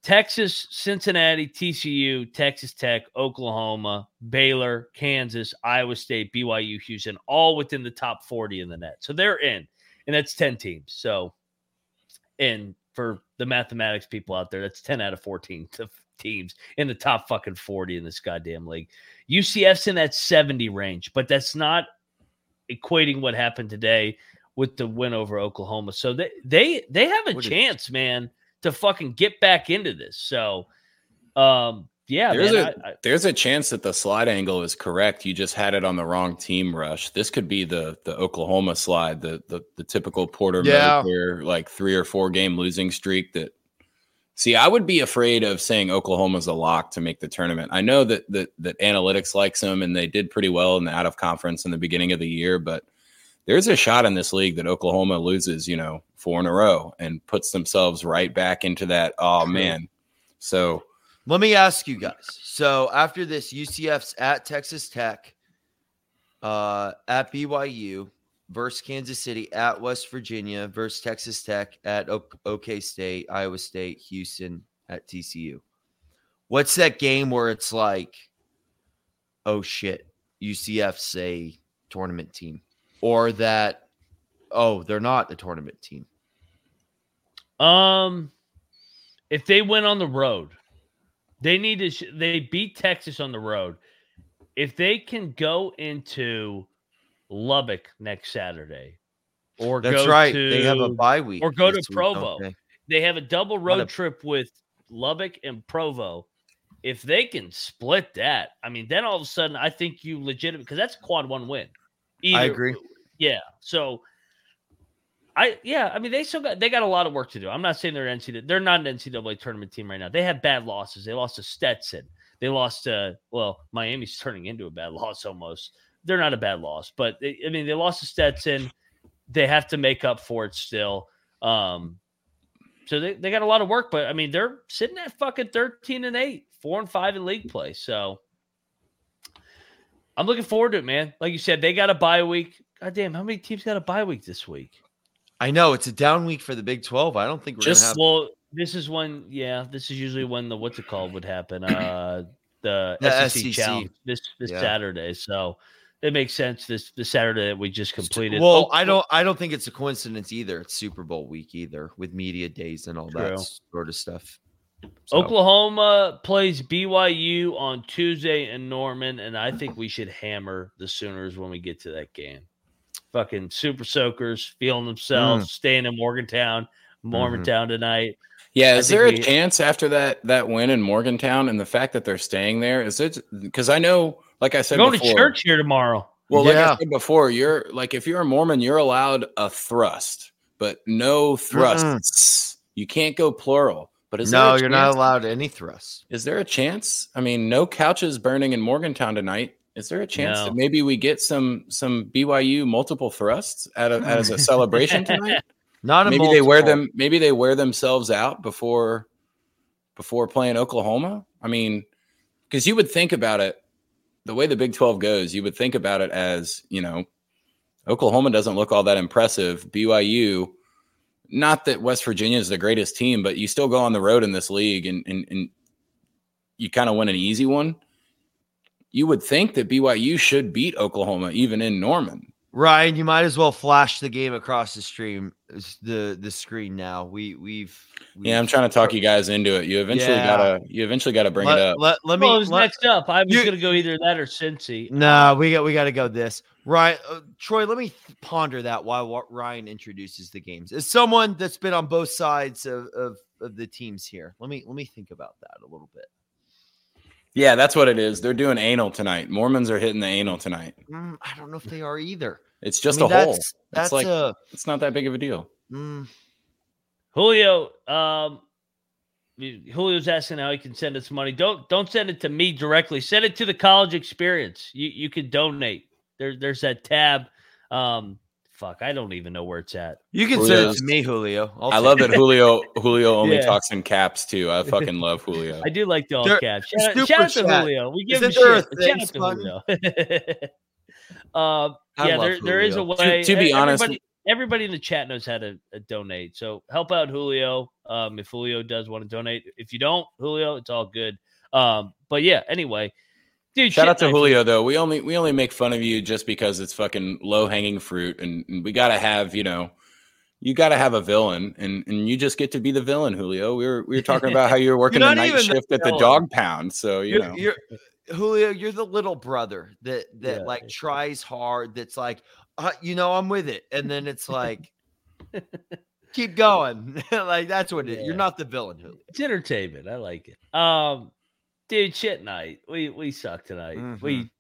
A: Texas, Cincinnati, TCU, Texas Tech, Oklahoma, Baylor, Kansas, Iowa State, BYU, Houston, all within the top 40 in the net. So they're in, and that's 10 teams. So, and for the mathematics people out there, that's 10 out of 14 to- teams in the top fucking 40 in this goddamn league. UCF's in that 70 range, but that's not equating what happened today with the win over Oklahoma. So they they they have a
B: What a-
A: chance, man, to fucking get back into this. So um yeah,
C: There's
A: man,
C: a-
A: I- I-
C: There's a chance that the slide angle is correct. You just had it on the wrong team rush. This could be the the Oklahoma slide, the the, the typical Porter
B: Yeah.
C: Moser, like three or four game losing streak that See, I would be afraid of saying Oklahoma's a lock to make the tournament. I know that that that analytics likes them and they did pretty well in the out of conference in the beginning of the year, but there's a shot in this league that Oklahoma loses, you know, four in a row and puts themselves right back into that. Oh man. So
B: Let me ask you guys. So after this, UCF's at Texas Tech, uh, at BYU versus Kansas City, at West Virginia versus Texas Tech, at OK State, Iowa State, Houston, at TCU. What's that game where it's like, oh shit, UCF's a tournament team, or that, oh, they're not a tournament team.
A: um if they went on the road, they need to sh- they beat Texas on the road. If they can go into Lubbock next Saturday or
B: That's
A: go
B: right.
A: to
B: they have a bye week,
A: or go to
B: this week, don't
A: Provo.
B: they?
A: they have a double road
B: a-
A: trip with Lubbock and Provo. if they can split that, I mean, then all of a sudden, I think you legitimate because that's quad one win.
B: I agree.
A: Yeah. So I yeah, I mean they still got they got a lot of work to do. I'm not saying they're NCAA, they're not an NCAA tournament team right now. They have bad losses. They lost to Stetson. They lost to well, Miami's turning into a bad <laughs> loss almost. They're not a bad loss, but they, I mean they lost to Stetson. They have to make up for it still. Um, so they, they got a lot of work, but I mean they're sitting at fucking 13 and 8, 4 and 5 in league play. So I'm looking forward to it, man. Like you said, they got a bye week. God damn, how many teams got a bye week this week?
B: I know it's a down week for the Big 12. I don't think we're
C: Just-
B: gonna have
A: Well, this is when, yeah, this is usually when the what's it called would happen. Uh, the,
B: The
A: SEC,
B: SEC.
A: challenge this this
B: Yeah.
A: Saturday. So it makes sense. This the Saturday that we just completed.
B: Well,
A: Oh,
B: I don't I don't think it's a coincidence either. It's Super Bowl week either with media days and all that sort of stuff. So,
A: Oklahoma plays BYU on Tuesday in Norman, and I think we should hammer the Sooners when we get to that game. Fucking super soakers feeling themselves,
B: Mm.
A: staying in Morgantown,
B: Mm-hmm.
A: Morgantown tonight.
C: Yeah, is there a
A: we-
C: chance after that that win in Morgantown and the fact that they're staying there? Is it because I know, like I said
A: go
C: before,
A: to church here tomorrow.
C: Well, like I said before, you're like if you're a Mormon, you're allowed a thrust, but no thrusts. You can't go plural. But is there
B: no,
C: a
B: you're not allowed any thrusts.
C: Is there a chance? I mean, no couches burning in Morgantown tonight. Is there a chance
A: No.
C: that maybe we get some some BYU multiple thrusts at a, as a <laughs> celebration tonight?
B: Not a
C: maybe they wear them. Maybe they wear themselves out before before playing Oklahoma. I mean, because you would think about it the way the Big Twelve goes. You would think about it as you know, Oklahoma doesn't look all that impressive. BYU, not that West Virginia is the greatest team, but you still go on the road in this league and and, and you kind of win an easy one. You would think that BYU should beat Oklahoma even in Norman.
B: Ryan, you might as well flash the game across the stream the the screen now. We we've,
C: Yeah, I'm trying to talk you guys into it. You eventually
B: Yeah.
C: gotta you eventually gotta bring
B: let,
C: it up.
B: Let, let me
A: well, it was
B: let-
A: next up. I was
B: You-
A: going to go either that or Cincy.
B: No, we got we got to go this. Right, uh, Troy. Let me ponder that while wa- Ryan introduces the games. As someone that's been on both sides of, of of the teams here, let me let me think about that a little bit.
C: Yeah, that's what it is. They're doing anal tonight. Mormons are hitting the anal tonight.
B: Mm, I don't know if they are either.
C: It's
B: I
C: just
B: mean,
C: a hole.
B: that's-
C: It's
B: That's
C: like
B: a
C: it's not that big of a deal.
B: mm,
A: Julio, um, Julio's asking how he can send us money. Don't don't send it to me directly. Send it to the college experience. You you can donate. There, there's that tab. Um, fuck, I don't even know where it's at.
B: you can send it to me, Julio. I'll
C: I love
B: it.
C: that Julio <laughs> Julio only
A: Yeah.
C: talks in caps too. I <laughs> fucking love Julio.
A: I do like the all
B: There-
A: caps. Shout, out- shout out to. Julio. We give
B: Isn't
A: him
B: there a
A: shit. Shout out to? Julio. <laughs> uh, yeah,
B: love
A: there, there is a
B: Julio.
C: To-
A: way.
C: to be
A: E-
C: honest-
A: everybody, everybody in the chat knows how to uh, donate. So help out Julio. Um, if Julio does want to donate, if you don't, Julio, it's all good. Um, but yeah, anyway, dude,
C: Shout out to
A: night for-
C: Julio though. We only we only make fun of you just because it's fucking low hanging fruit, and, and we gotta have you know. You got to have a villain, and, and you just get to be the villain, Julio. We were we were talking about how you were <laughs> working a night
B: even the
C: shift at the dog pound, so you
B: You're,
C: know.
B: you're Julio. You're the little brother that that
A: Yeah.
B: like tries hard. That's like, uh, you know, I'm with it, and then it's like, <laughs> keep going. <laughs> like that's what it.
A: Yeah.
B: You're not the villain, Julio.
A: It's entertainment. I like it. Um, dude, shit night. We we suck tonight.
B: Mhm.
A: We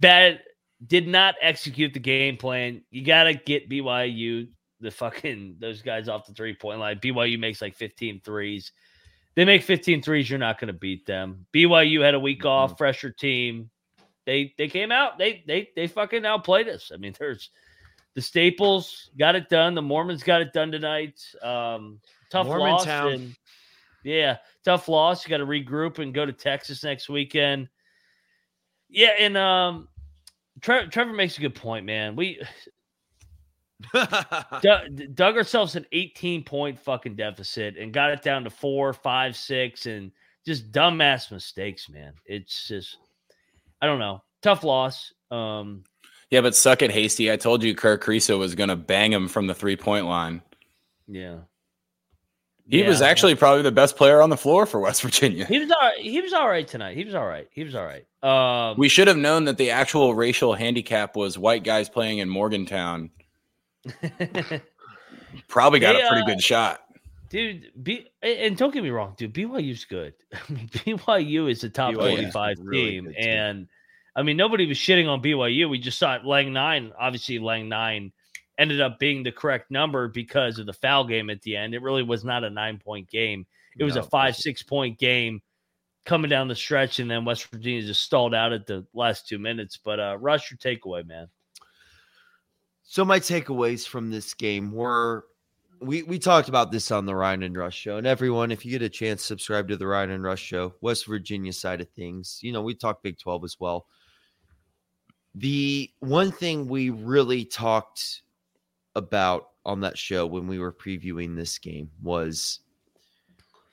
A: bad did not execute the game plan. You gotta get BYU the fucking those guys off the three point line. BYU makes like 15 threes. They make 15 threes, you're not gonna beat them. BYU had a week off, fresher team. They they came out, they they they fucking outplayed us. I mean, <laughs> there's the Staples got it done. The Mormons got it done tonight. Um, tough loss.
B: Mormontown.
A: And, yeah, tough loss. You got to regroup and go to Texas next weekend. Yeah, and um, Tre- Trevor makes a good point, man. We <laughs> du- dug ourselves an 18 point fucking deficit and got it down to four, five, six, and just dumbass mistakes, man. It's just, I don't know, tough loss. Um,
C: Yeah, but suck it, Hasty. I told you Kerr Kriisa was going to bang him from the three point line.
A: yeah,
C: He was
A: Yeah.
C: actually probably the best player on the floor for West Virginia.
A: He was all right. He was all right tonight. He was all right. He was all right. Um,
C: We should have known that the actual racial handicap was white guys playing in Morgantown. <laughs> Probably got
A: They,
C: a pretty
A: uh,
C: good shot.
A: dude. B and don't get me wrong, dude. BYU's good. <laughs> I mean, BYU is a top
B: BYU is
A: twenty-five
B: really
A: team,
B: team.
A: and I mean nobody was shitting on BYU. We just saw it. Lang nine, obviously, Lang nine ended up being the correct number because of the foul game at the end. It really was not a nine-point game. It was
B: No,
A: a five,
B: six
A: point game coming down the stretch, and then West Virginia just stalled out at the last two minutes. But uh, Rush, your takeaway, man.
B: So my takeaways from this game were we we talked about this on the Ryan and Rush show. And everyone, if you get a chance, subscribe to the Ryan and Rush show, West Virginia side of things. You know, we talk Big 12 as well. The one thing we really talked about on that show when we were previewing this game was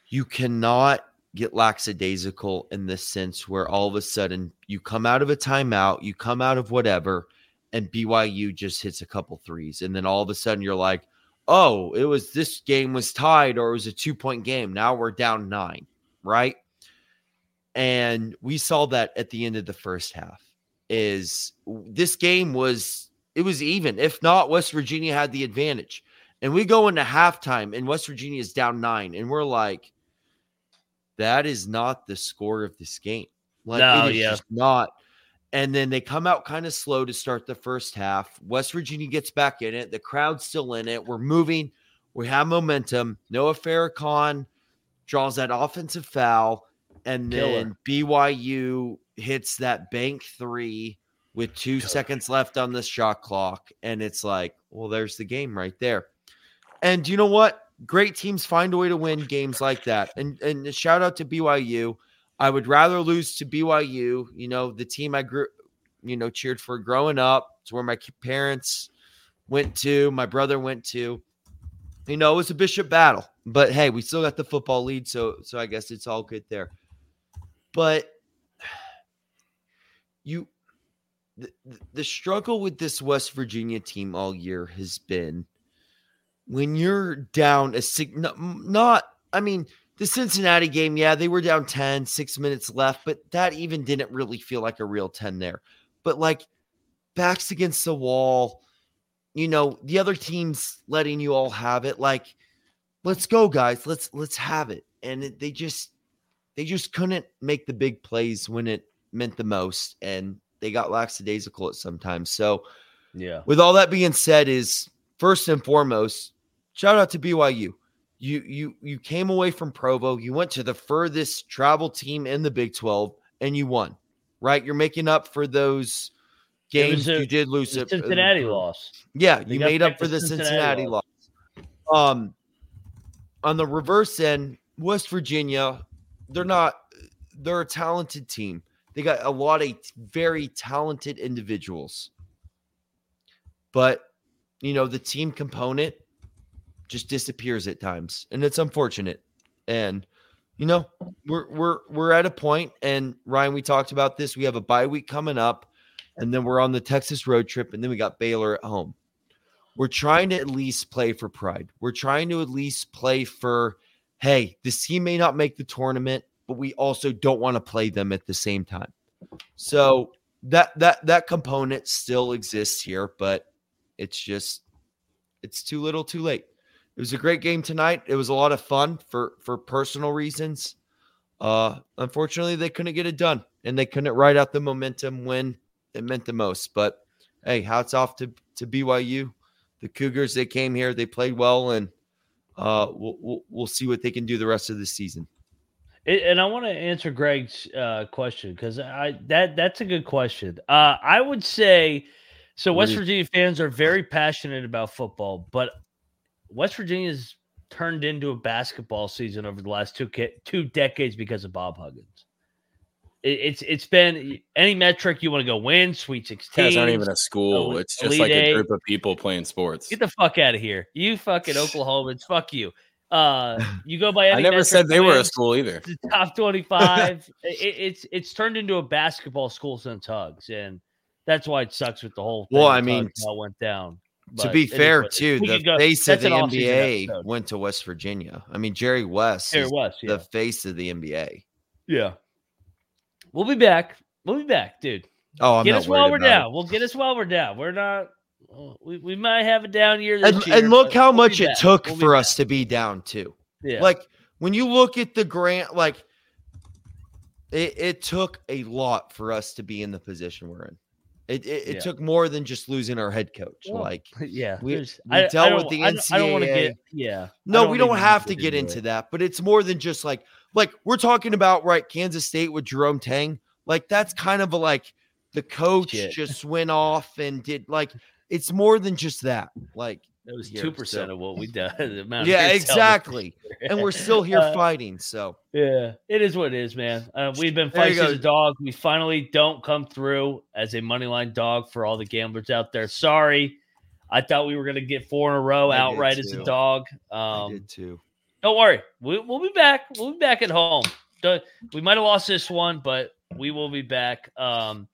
B: you cannot get lackadaisical in the sense where all of a sudden you come out of a timeout, you come out of whatever, and BYU just hits a couple threes. And then all of a sudden you're like, oh, it was this game was tied or it was a two point game. Now we're down nine, right? And we saw that at the end of the first half. Is this game was it was even. If not, West Virginia had the advantage. And we go into halftime and West Virginia is down nine. And we're like, that is not the score of this game. Like
A: No,
B: it is
A: yeah.
B: just not. And then they come out kind of slow to start the first half. West Virginia gets back in it. The crowd's still in it. We're moving. We have momentum. Noah Farrakhan draws that offensive foul. And
A: Killer.
B: then BYU hits that bank three with two seconds left on the shot clock. And it's like, well, there's the game right there. And you know what? Great teams find a way to win games like that. And and a shout out to BYU. I would rather lose to BYU, you know, the team I grew, you know, cheered for growing up. It's where my parents went to, my brother went to. You know, it was a bishop battle, but hey, we still got the football lead, so so I guess it's all good there. But <sighs> you, the, struggle with this West Virginia team all year has been when you're down a sig- not, not I mean the Cincinnati game, yeah, they were down 10, six minutes left, but that even didn't really feel like a real 10 there. But like backs against the wall, you know, the other team's letting you all have it. Like, let's go, guys. Let's let's have it. And it, they just they just couldn't make the big plays when it meant the most. And they got lackadaisical at sometimes. So
A: Yeah.
B: with all that being said, is first and foremost, shout out to BYU. You you you came away from Provo. You went to the furthest travel team in the Big 12 and you won. Right? You're making up for those games
A: a-
B: you did lose. At-
A: Cincinnati loss.
B: Yeah,
A: They
B: you made up for
A: the Cincinnati
B: Cincinnati loss. Um on the reverse end, West Virginia, they're not they're a talented team. They got a lot of very talented individuals. But you know, the team component just disappears at times, and it's unfortunate. And you know, we're we're we're at a point, and Ryan, we talked about this. We have a bye week coming up, and then we're on the Texas road trip, and then we got Baylor at home. We're trying to at least play for pride. We're trying to at least play for, hey, this team may not make the tournament, but we also don't want to play them at the same time. So that that that component still exists here, but it's just it's too little, too late. It was a great game tonight. It was a lot of fun for for personal reasons. Uh unfortunately they couldn't get it done and they couldn't ride out the momentum when it meant the most. But hey, hats off to to BYU. The Cougars they came here, they played well and uh we'll we'll, we'll see what they can do the rest of the season.
A: It, and I want to answer Greg's uh, question because I that that's a good question. Uh, I would say so. West Virginia fans are very passionate about football, but West Virginia's turned into a basketball season over the last two two decades because of Bob Huggins. It, it's it's been any metric you want to go win, Sweet Sixteen.
C: Guys aren't even a school. It's just like a group of people playing sports.
A: Get the fuck out of here, you fucking <sighs> Oklahomans. Fuck you. Uh, <laughs> you go by. Any
C: I never said they were a school either.
A: the top 25 <laughs> it, it's it's turned into a basketball school since hugs and that's why it sucks with the whole thing
B: Well, I mean,
A: Hugs, how it went down
B: to be fair,
A: what it is.
B: too,
A: We
B: the
A: could go-
B: face of the NBA
A: episode.
B: went to West Virginia. I mean, Jerry West
A: There
B: is
A: it was yeah.
B: the face of the NBA.
A: yeah we'll be back we'll be back dude
B: Oh, I'm
A: get
B: not
A: us while we're
B: about it.
A: down we'll get us while we're down we're not we, we might have a down year this
B: And,
A: year,
B: and look how
A: we'll
B: much it
A: back.
B: took
A: We'll
B: for us to be down too.
A: Yeah.
B: Like when you look at the grant, like it, it took a lot for us to be in the position we're in. It it, it
A: Yeah.
B: took more than just losing our head coach.
A: Well,
B: like
A: yeah.
B: we- we
A: I, I
B: dealt
A: don't,
B: with the
A: I don't- I don't want to
B: NCAA.
A: get. Yeah. I
B: no, we don't have to
A: get into it.
B: that, but it's more than just like like we're talking about right Kansas State with Jerome Tang. Like that's kind of a like the coach
A: Shit.
B: just went off and did like it's more than just that. Like
A: That was two percent of what we did. <laughs> the amount of
B: yeah, exactly. And we're still here <laughs>
A: Uh,
B: fighting. So
A: Yeah, it is what it is, man. Uh, we've been fighting as a dog. We finally don't come through as a money line dog for all the gamblers out there. Sorry, I thought we were going to get four in a row
B: I
A: outright as a dog.
B: I
A: Um,
B: did too.
A: don't worry, we, we'll be back. We'll be back at home. We might have lost this one, but we will be back. Um,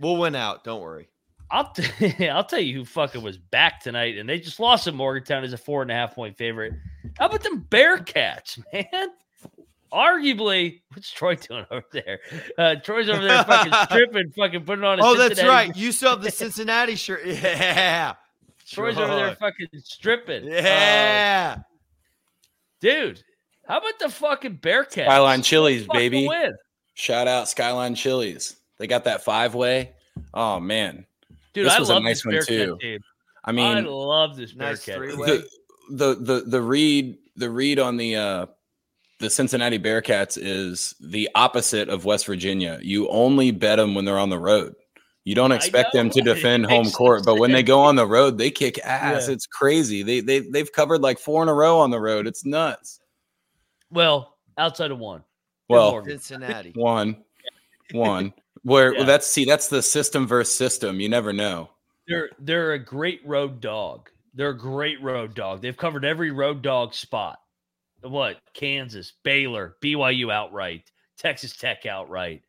B: We'll win out. Don't worry.
A: I'll t- <laughs> I'll tell you who fucking was back tonight, and they just lost to Morgantown as a four and a half point favorite. How about them Bearcats, <laughs> man? Arguably, what's Troy doing over there? Uh, Troy's over there fucking <laughs> stripping, fucking putting on. A
B: Oh, that's
A: Cincinnati-
B: right. You still have the Cincinnati shirt. Yeah.
A: Troy's over there fucking stripping. Uh,
B: Yeah.
A: dude. How about the fucking Bearcats?
C: Skyline Chili's, baby.
A: Win.
C: Shout out Skyline Chilies. They got that five way. Oh man.
A: Dude,
C: This
A: I
C: was a nice
A: this
C: one, too.
A: team.
C: I mean, I
A: love this
B: Nice
A: Bearcat.
B: three-way.
C: the, the the the read the read on the uh the Cincinnati Bearcats is the opposite of West Virginia. You only bet them when they're on the road. You don't expect them to defend home court, but when they go on the road, they kick ass.
A: Yeah.
C: It's crazy. They they they've covered like four in a row on the road. It's nuts.
A: Well, outside of one.
C: Well,
A: Morgan.
B: Cincinnati.
C: one, one. Where
A: Yeah.
C: that's see that's the system versus system. You never know.
A: They're they're a great road dog. They're a great road dog. They've covered every road dog spot. What? Kansas, Baylor, BYU outright, Texas Tech outright.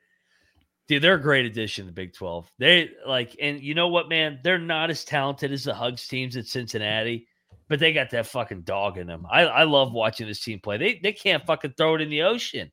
A: Dude, they're a great addition to the Big 12. They like, and you know what, man? They're not as talented as the Hugs teams at Cincinnati, but they got that fucking dog in them. I, I love watching this team play. They they can't fucking throw it in the ocean.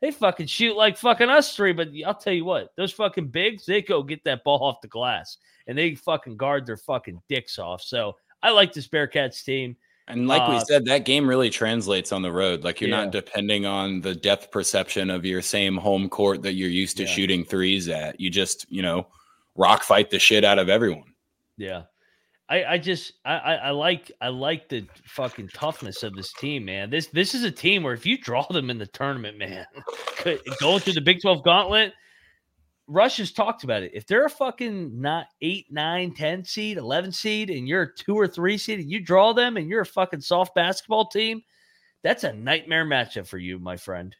A: They fucking shoot like fucking us three, but I'll tell you what, those fucking bigs, they go get that ball off the glass and they fucking guard their fucking dicks off. So I like this Bearcats team.
C: And like we
A: Uh,
C: said, that game really translates on the road. Like you're
A: Yeah.
C: not depending on the depth perception of your same home court that you're used to
A: Yeah.
C: shooting threes at. You just, you know, rock fight the shit out of everyone.
A: Yeah. I, I just I, I I like I like the fucking toughness of this team, man. This this is a team where if you draw them in the tournament, man, <laughs> going through the Big 12 gauntlet, Rush has talked about it. If they're a fucking not eight, nine, 10 seed, 11 seed, and you're a two or three seed, and you draw them and you're a fucking soft basketball team, that's a nightmare matchup for you, my friend.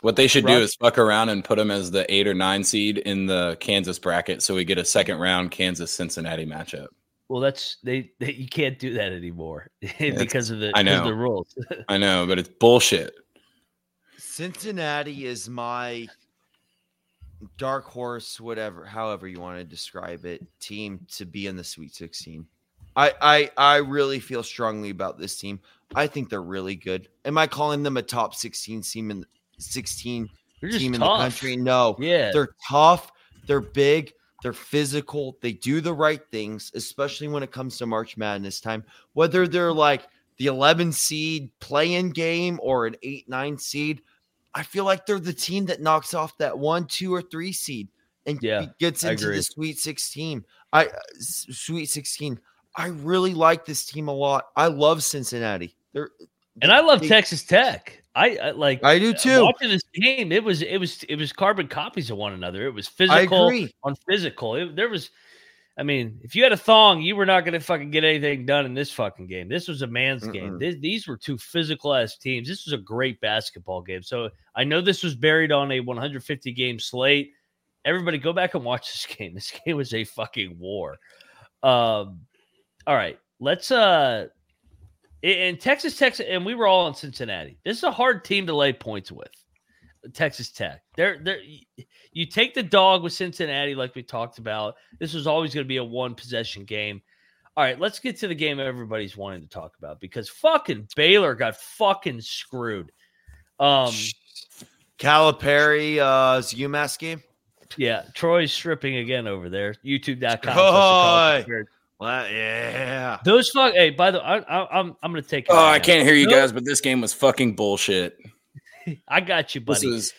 C: What they should do is fuck around and put them as the eight or nine seed in the Kansas bracket, so we get a second round Kansas Cincinnati matchup.
A: Well, that's they, they you can't do that anymore <laughs> because of the,
C: I know.
A: the rules. <laughs>
C: I know, but it's bullshit.
B: Cincinnati is my dark horse, whatever, however you want to describe it, team to be in the Sweet 16. I, I I really feel strongly about this team. I think they're really good. Am I calling them a top 16 team in 16
A: They're just
B: team in the country? No.
A: Yeah,
B: They're tough, they're big, they're physical, they do the right things, especially when it comes to March Madness time. Whether they're like the 11 seed play-in game or an 8-9 seed, I feel like they're the team that knocks off that 1, 2 or 3 seed and
A: Yeah,
B: gets into the Sweet 16. I uh, Sweet 16. I really like this team a lot. I love Cincinnati. They're
A: and I love
B: they-
A: Texas Tech. I, I like.
B: I do too.
A: Watching this game, it was it was it was carbon copies of one another. It was physical on physical. It, there was, I mean, if you had a thong, you were not going to fucking get anything done in this fucking game. This was a man's game.
B: Mm-mm.
A: This, these were two physical ass teams. This was a great basketball game. So I know this was buried on a 150 game slate. Everybody, go back and watch <laughs> this game. This game was a fucking war. Um, all right, let's uh in Texas, Texas, and we were all in Cincinnati. This is a hard team to lay points with. Texas Tech. They're they're you take the dog with Cincinnati, like we talked about. This was always going to be a one possession game. All right, let's get to the game everybody's wanting to talk about because fucking Baylor got fucking screwed. Um,
B: Calipari, uh, is UMass game.
A: yeah, Troy's stripping again over there. YouTube.com.
B: Troy! Well, yeah.
A: Those fuck. Hey, by the way, I, I, I'm I'm gonna take. it
C: Oh,
A: right
C: I
A: now.
C: can't hear you
A: No-
C: guys, but this game was fucking bullshit. <laughs>
A: I got you,
C: This
A: buddy.
C: was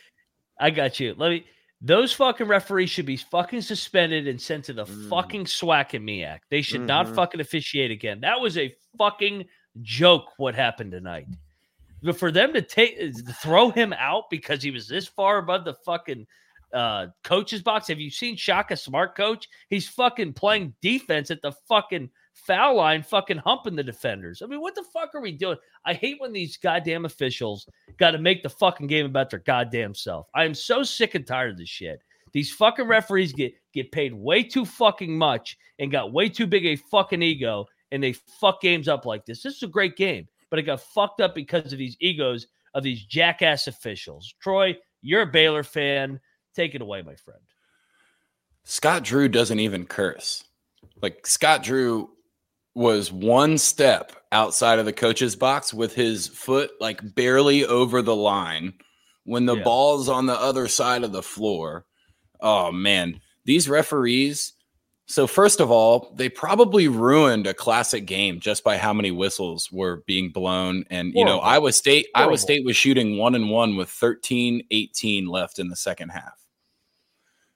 A: I got you. Let me. Those fucking referees should be fucking suspended and sent to the
B: Mm.
A: fucking SWAC and MEAC. They should not
B: Mhm.
A: fucking officiate again. That was a fucking joke. What happened tonight? But for them to take to throw him out because he was this far above the fucking uh coach's box. Have you seen Shaka Smart coach? He's fucking playing defense at the fucking foul line, fucking humping the defenders. I mean, what the fuck are we doing? I hate when these goddamn officials got to make the fucking game about their goddamn self. I am so sick and tired of this shit. These fucking referees get get paid way too fucking much and got way too big a fucking ego, and they fuck games up like this. This is a great game, but it got fucked up because of these egos of these jackass officials. Troy, you're a Baylor fan. Take it away, my friend.
C: Scott Drew doesn't even curse. Like Scott Drew was one step outside of the coach's box with his foot like barely over the line when the
A: Yeah.
C: ball's on the other side of the floor. Oh man, these referees. So first of all, they probably ruined a classic game just by how many whistles were being blown and you know, Iowa State Iowa State was shooting 1 and 1 with 13-18 left in the second half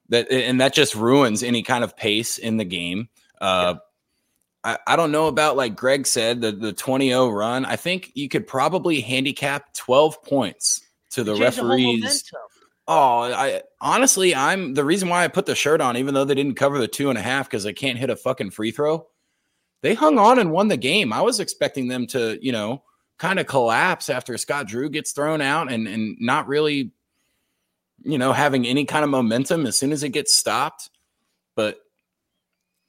C: that and that just ruins any kind of pace in the game. Uh, I, I don't know about like Greg said the the 20-0 run. I think you could probably handicap 12 points to the referees. Oh, I honestly, I'm the reason why I put the shirt on, even though they didn't cover the two and a half because they can't hit a fucking free throw. They hung on and won the game. I was expecting them to, you know, kind of collapse after Scott Drew gets thrown out and and not really, you know, having any kind of momentum as soon as it gets stopped. But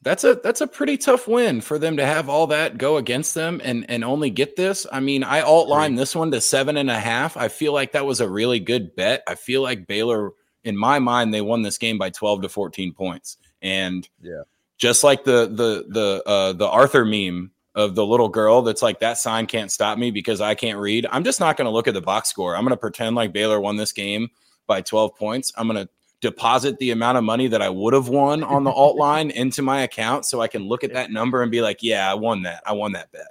C: that's a that's a pretty tough win for them to have all that go against them and and only get this. I mean, I outlined this one to seven and a half. I feel like that was a really good bet. I feel like Baylor, in my mind, they won this game by twelve to fourteen points. And
A: Yeah.
C: just like the the the uh, the Arthur meme of the little girl that's like that sign can't stop me because I can't read. I'm just not going to look at the box score. I'm going to pretend like Baylor won this game by 12 points. I'm going to deposit the amount of money that I would have won on the alt <laughs> line into my account so I can look at that number and be like, yeah, I won that. I won that bet.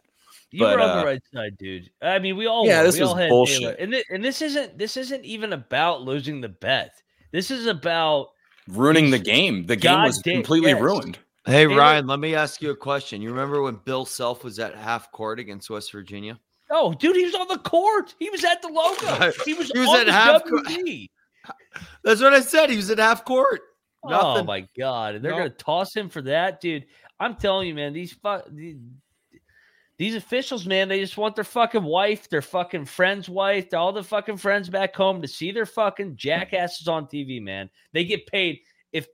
A: You
C: But,
A: were on
C: uh,
A: the right side, dude. I mean, we all
C: Yeah,
A: were.
C: this
A: we all
C: was
A: had
C: bullshit.
A: Baylor. and thi- and this isn't this isn't even about losing the bet. This is about
C: Ruining the game. The game was
A: Goddamn-
C: completely
A: yes.
C: ruined.
B: Hey
A: Baylor-
B: Ryan, let me ask you a question. You remember when Bill Self was at half court against West Virginia?
A: oh, dude, he was on the court. He was at the logo. <laughs> He was,
B: He was
A: on
B: at
A: the
B: half court.
A: WD.
B: That's what I said. He was at half court.
A: Oh my god, and they're
B: No.
A: gonna toss him for that, dude. I'm telling you, man. These fuck these, these officials, man. They just want their fucking wife, their fucking friend's wife, all the fucking friends back home to see their fucking jackasses on TV, man. They get paid if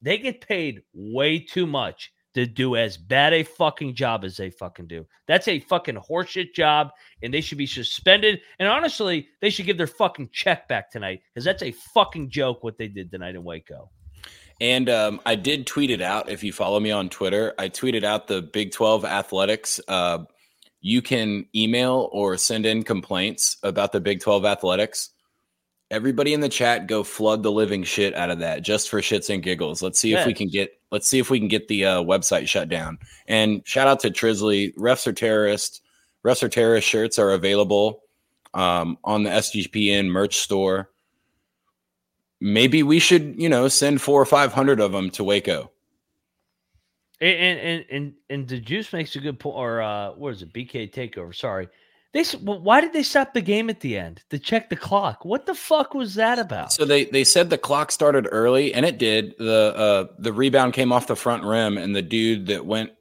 A: they get paid way too much to do as bad a fucking job as they fucking do. That's a fucking horseshit job, and they should be suspended. And honestly, they should give their fucking check back tonight because that's a fucking joke what they did tonight in Waco.
C: And um, I did tweet it out. If you follow me on Twitter, I tweeted out the Big 12 athletics. Uh, you can email or send in complaints about the Big 12 athletics. Everybody in the chat, go flood the living shit out of that just for shits and giggles. Let's see if we can get. Let's see if we can get the uh, website shut down. And shout out to Trisley. Refs are terrorists. Refs are terrorist shirts are available um, on the SGPN merch store maybe we should, you know, send four or five hundred of them to Waco.
A: And and and and, and the juice makes a good point. Or uh, what is it? BK takeover. Sorry. They why did they stop the game at the end to check the clock? What the fuck was that about?
C: So they they said the clock started early, and it did. the uh, The rebound came off the front rim, and the dude that went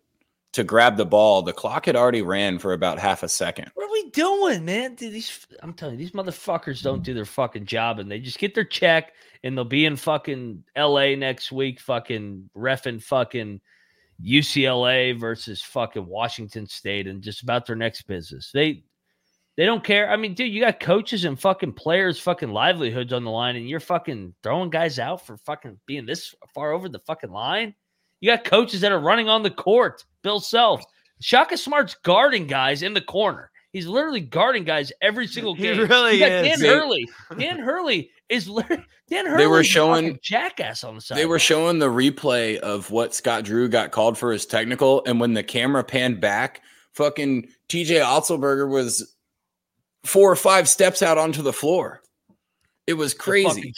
C: to grab the ball, the clock had already ran for about half a second.
A: what are we doing, man? Dude, these I'm telling you, these motherfuckers don't do their fucking job, and they just get their check, and they'll be in fucking L.A. next week, fucking refing fucking UCLA versus fucking Washington State, and just about their next business. They they don't care. I mean, dude, you got coaches and fucking players, fucking livelihoods on the line, and you're fucking throwing guys out for fucking being this far over the fucking line. You got coaches that are running on the court. Bill Self, Shaka Smart's guarding guys in the corner. He's literally guarding guys every single game.
B: He
A: game.
B: really
A: you got
B: is.
A: Dan
C: See-
A: Hurley. Dan Hurley is literally Dan Hurley.
C: They were showing-
A: jackass on the side.
C: They were showing the replay of what Scott Drew got called for his technical, and when the camera panned back, fucking TJ Otzelberger was four or five steps out onto the floor. It was crazy.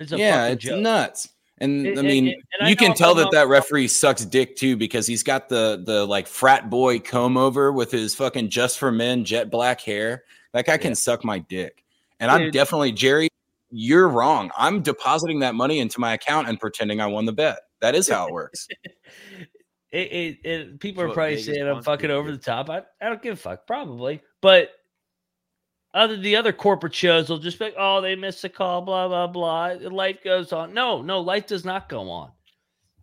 A: It's a
C: yeah,
A: fucking
C: it's
A: joke.
C: nuts. And
A: It-
C: I mean,
A: it- and
C: you
A: know
C: can tell that that referee sucks dick too because he's got the the like frat boy comb over with his fucking just for men jet black hair. That guy can suck my dick. And I'm definitely Jerry. You're wrong. I'm depositing that money into my account and pretending I won the bet. That is how it works. <laughs>
A: It, it, it, people
B: That's
A: are probably
B: Vegas
A: saying I'm fucking over the top. I, I don't give a fuck, probably. But other the other corporate shows will just be like, oh, they missed a call, blah blah blah. Life goes on. No, no, life does not go on.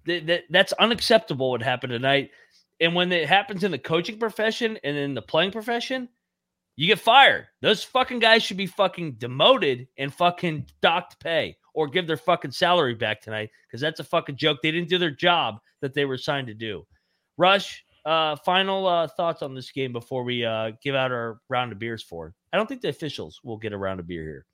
A: That, that that's unacceptable. What happened tonight, and when it happens in the coaching profession and in the playing profession, you get fired. Those fucking guys should be fucking demoted and fucking docked pay or give their fucking salary back tonight because that's a fucking joke. They didn't do their job that they were assigned to do. Rush, uh, final uh, thoughts on this game before we uh, give out our round of beers for it. I don't think the officials will get a round of beer here.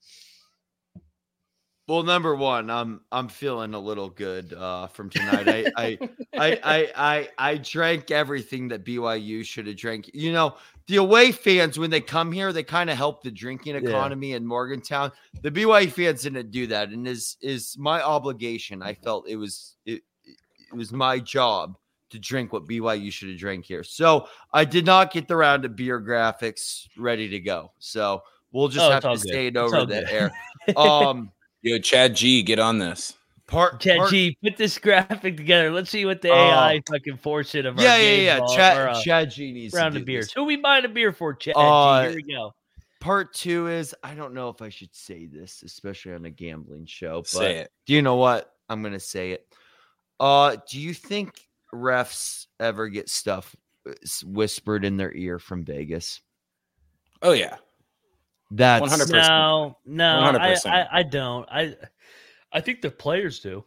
B: Well, number one, I'm I'm feeling a little good uh, from tonight. I, I, I I I I drank everything that BYU should have drank. You know, the away fans when they come here, they kind of help the drinking
A: Yeah.
B: economy in Morgantown. The BYU fans didn't do that, and is is my obligation. I felt it was it, it was my job to drink what BYU should have drank here. So I did not get the round of beer graphics ready to go. So we'll just
A: Oh,
B: have to
A: good.
B: say it over
A: all
B: the
A: good.
B: air. <laughs> Um,
C: Yo, Chad G, get on this.
B: part,
A: Chad
B: part
A: G, put this <laughs> graphic together. Let's see what the
B: Oh.
A: AI fucking force it of our
B: yeah, yeah, yeah.
A: ball-
B: Chad,
A: or, uh,
B: Chad G needs to
A: round
B: do
A: of beers.
B: this.
A: Who we buying a beer for, Chad
B: Uh,
A: G? Here we go.
B: Part two is I don't know if I should say this, especially on a gambling show. But
C: Say it.
B: do you know what? I'm gonna say it. Uh, do you think refs ever get stuff uh, whispered in their ear from Vegas?
C: Oh yeah.
B: That's
C: 100%.
A: No, no, I,
C: 100%.
A: I, I don't. I, I think the players do.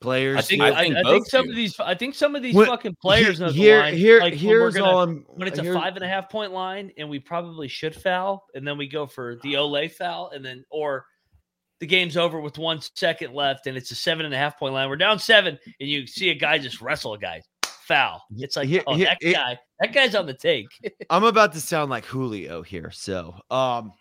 B: players.
A: I think
B: do.
A: I,
C: I think
A: I think some
C: do.
A: of these I think some of these
B: When-
A: fucking players know the
B: here,
A: line.
B: here,
A: like when we're
B: here's
A: gonna-
B: all I'm.
A: when it's a five and a half point line and we probably should foul, and then we go for the Olay foul, and then or the game's over with one second left and it's a seven and a half point line. We're down seven, and you see a guy just wrestle a guy. Foul. It's like, oh, that guy, that guy's on the take. <laughs>
B: I'm about to sound like Julio here, so um,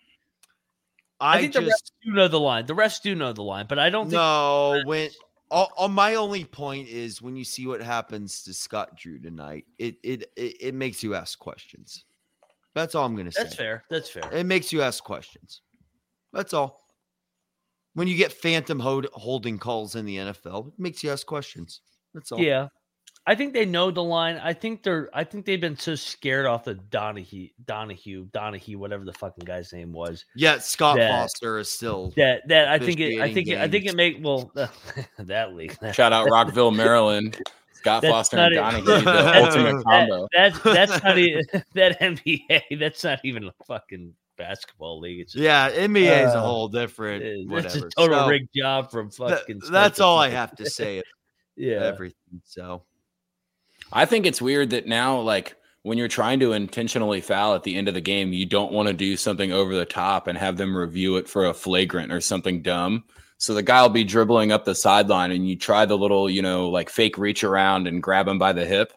A: I,
B: I,
A: think the refs
B: just
A: do know the line. The refs do know the line, but I don't think
B: no when. All, all- my only point is when you see what happens to Scott Drew tonight, it it it, it makes you ask questions. That's all I'm gonna say.
A: that's fair. That's fair.
B: It makes you ask questions. That's all. When you get phantom hold, holding calls in the NFL, it makes you ask questions. That's all.
A: Yeah. I think they know the line. I think they're I think they've been so scared off the Donahue, Donahue, Donahue, whatever the fucking guy's name was.
B: Yeah, Scott
A: That-
B: Foster is still.
A: That that I think it I think it, I think it make well <laughs> that league.
C: Shout out Rockville, Maryland. Scott
A: That's
C: Foster and
A: not it.
C: Donahue, <laughs> the
B: That's-
C: ultimate combo.
A: That's that's not <laughs> even that NBA. That's not even a fucking basketball league. It's just,
B: Yeah, NBA is a
A: Uh,
B: whole different
A: it's
B: whatever.
A: a total
B: So,
A: rigged job from
B: th-
A: fucking.
B: that's all I have to say. <laughs>
A: Yeah.
B: Everything. So
C: I think it's weird that now, like when you're trying to intentionally foul at the end of the game, you don't want to do something over the top and have them review it for a flagrant or something dumb. So the guy will be dribbling up the sideline and you try the little, you know, like fake reach around and grab him by the hip.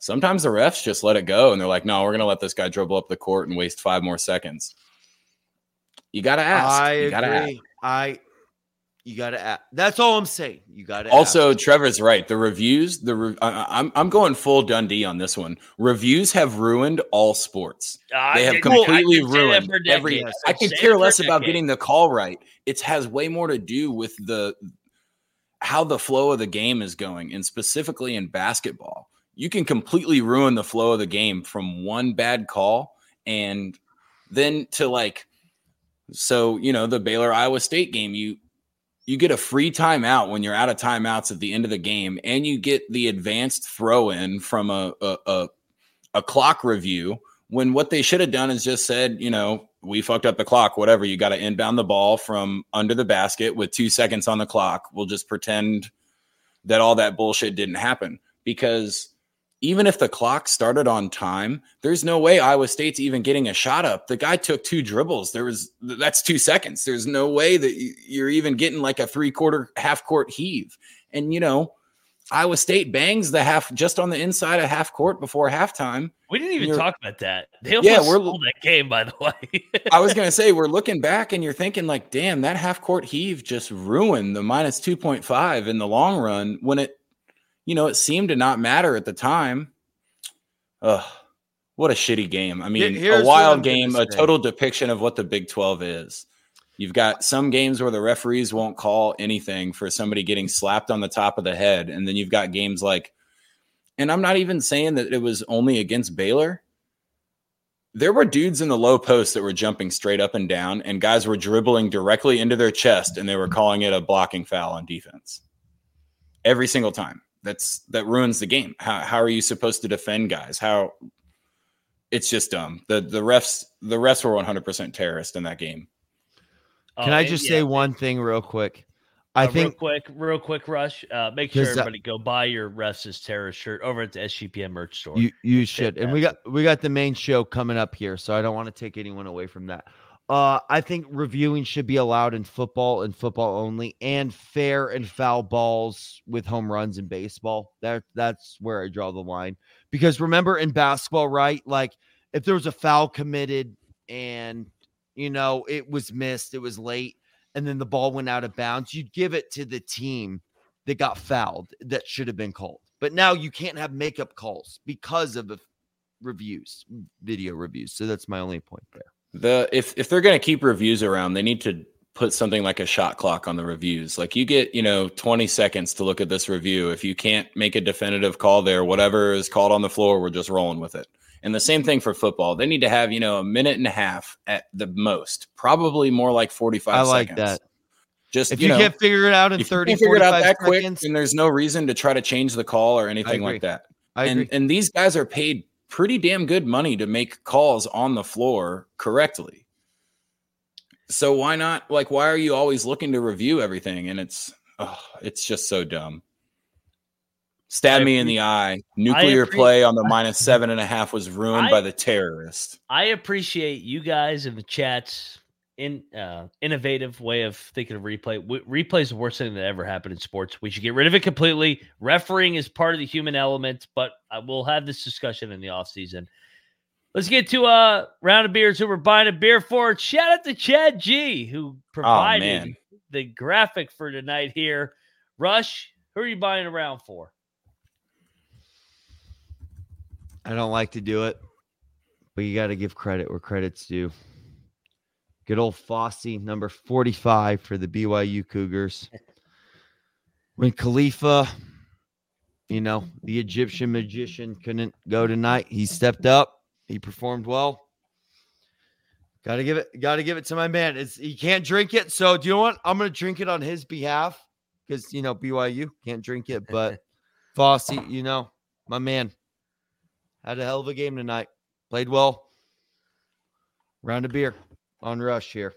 C: Sometimes the refs just let it go and they're like, no, we're going to let this guy dribble up the court and waste five more seconds. You got to ask.
B: I
C: you got to ask.
B: agree. I you got to ask. That's all I'm saying. You got to
C: Also, Trevor's right. The reviews, the re- I, I'm I'm going full Dundee on this one. Reviews have ruined all sports.
A: I
C: They have
A: did-
C: completely
A: could say that
C: ruined every.
A: decades.
C: I
A: I've
C: could care less about getting the call right. It has way more to do with the how the flow of the game is going, and specifically in basketball, you can completely ruin the flow of the game from one bad call, and then to like, so you know the Baylor Iowa State game, you you get a free timeout when you're out of timeouts at the end of the game, and you get the advanced throw in from a a, a, a clock review when what they should have done is just said, you know, we fucked up the clock, whatever. You got to inbound the ball from under the basket with two seconds on the clock. We'll just pretend that all that bullshit didn't happen because even if the clock started on time, there's no way Iowa State's even getting a shot up. The guy took two dribbles. There was that's two seconds. There's no way that you're even getting like a three quarter half court heave. And you know, Iowa State bangs the half just on the inside of half court before halftime.
A: We didn't even talk about that. They
C: Yeah,
A: almost
C: we're-
A: stole that game, by the way.
C: I was <laughs> gonna say we're looking back and you're thinking like, damn, that half court heave just ruined the minus two point five in the long run when it, you know, it seemed to not matter at the time. Ugh, what a shitty game. I mean,
B: here's
C: a wild game, a total depiction of what the Big Twelve is. You've got some games where the referees won't call anything for somebody getting slapped on the top of the head, and then you've got games like, and I'm not even saying that it was only against Baylor there were dudes in the low post that were jumping straight up and down, and guys were dribbling directly into their chest, and they were calling it a blocking foul on defense every single time. That's that ruins the game. How how are you supposed to defend guys? How it's just dumb. The the refs the refs were 100 percent terrorist in that game.
B: Can
A: Oh,
B: I just
A: yeah,
B: say one thing real quick? I
A: uh, real
B: think
A: quick, real quick, rush. Uh, make sure
B: 'Cause, uh,
A: everybody go buy your refs is terrorist shirt over at the SGPN merch store.
B: You you should. And we got we got the main show coming up here, so I don't want to take anyone away from that. Uh I think reviewing should be allowed in football and football only and fair and foul balls with home runs in baseball. That that's where I draw the line. Because remember in basketball, right? Like if there was a foul committed and you know it was missed, it was late, and then the ball went out of bounds, you'd give it to the team that got fouled that should have been called. But now you can't have makeup calls because of the reviews, video reviews. So that's my only point there.
C: The if if they're going to keep reviews around, they need to put something like a shot clock on the reviews. Like you get, you know, 20 seconds to look at this review. If you can't make a definitive call there, whatever is called on the floor, we're just rolling with it. And the same mm-hmm. thing for football. They need to have, you know, a minute and a half at the most, probably more like 45
B: I like
C: seconds.
B: that.
C: Just
B: If
C: you,
B: you,
C: know,
B: can't figure it out in
C: if you
B: 30,
C: can't figure it out
B: 45
C: that quick,
B: seconds,
C: and there's no reason to try to change the call or anything like that
B: I
C: and
B: agree.
C: and these guys are paid pretty damn good money to make calls on the floor correctly. So why not like why are you always looking to review everything and it's oh, it's just so dumb. Stab
A: I
C: me in the eye. Nuclear play on the minus seven and a half was ruined
A: I-
C: by the terrorist.
A: I appreciate you guys in the chats in uh innovative way of thinking of replay. W- replay is the worst thing that ever happened in sports. We should get rid of it completely. Refereeing is part of the human element, but I will have this discussion in the off season. Let's get to a round of beers who we're buying a beer for. Shout out to Chad G, who provided
C: man.
A: the graphic for tonight here. Rush, who are you buying around for?
B: I don't like to do it, but you got to give credit where credit's due. Good old Fousse, number 45 for the BYU Cougars. When Khalifa, you know, the Egyptian magician couldn't go tonight, he stepped up. He performed well. Got to give it, got to give it to my man. It's he can't drink it, so do you know what? I'm gonna drink it on his behalf because you know BYU can't drink it, but <laughs> Fousse, you know, my man, had a hell of a game tonight. Played well. Round of beer on Rush here.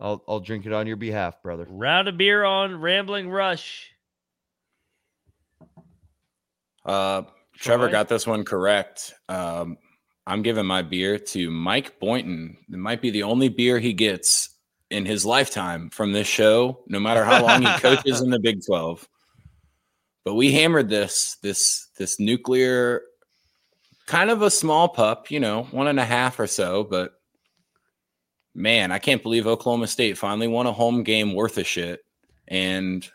B: I'll I'll drink it on your behalf, brother.
A: Round of beer on Rambling Rush.
C: Uh Trevor
A: Troy?
C: got this one correct. Um, I'm giving my beer to Mike Boynton. It might be the only beer he gets in his lifetime from this show, no matter how long he coaches in the Big 12. But we hammered this, this, this nuclear, kind of a small pup, you know, one and a half or so. But man, I can't believe Oklahoma State finally won a home game worth a shit. And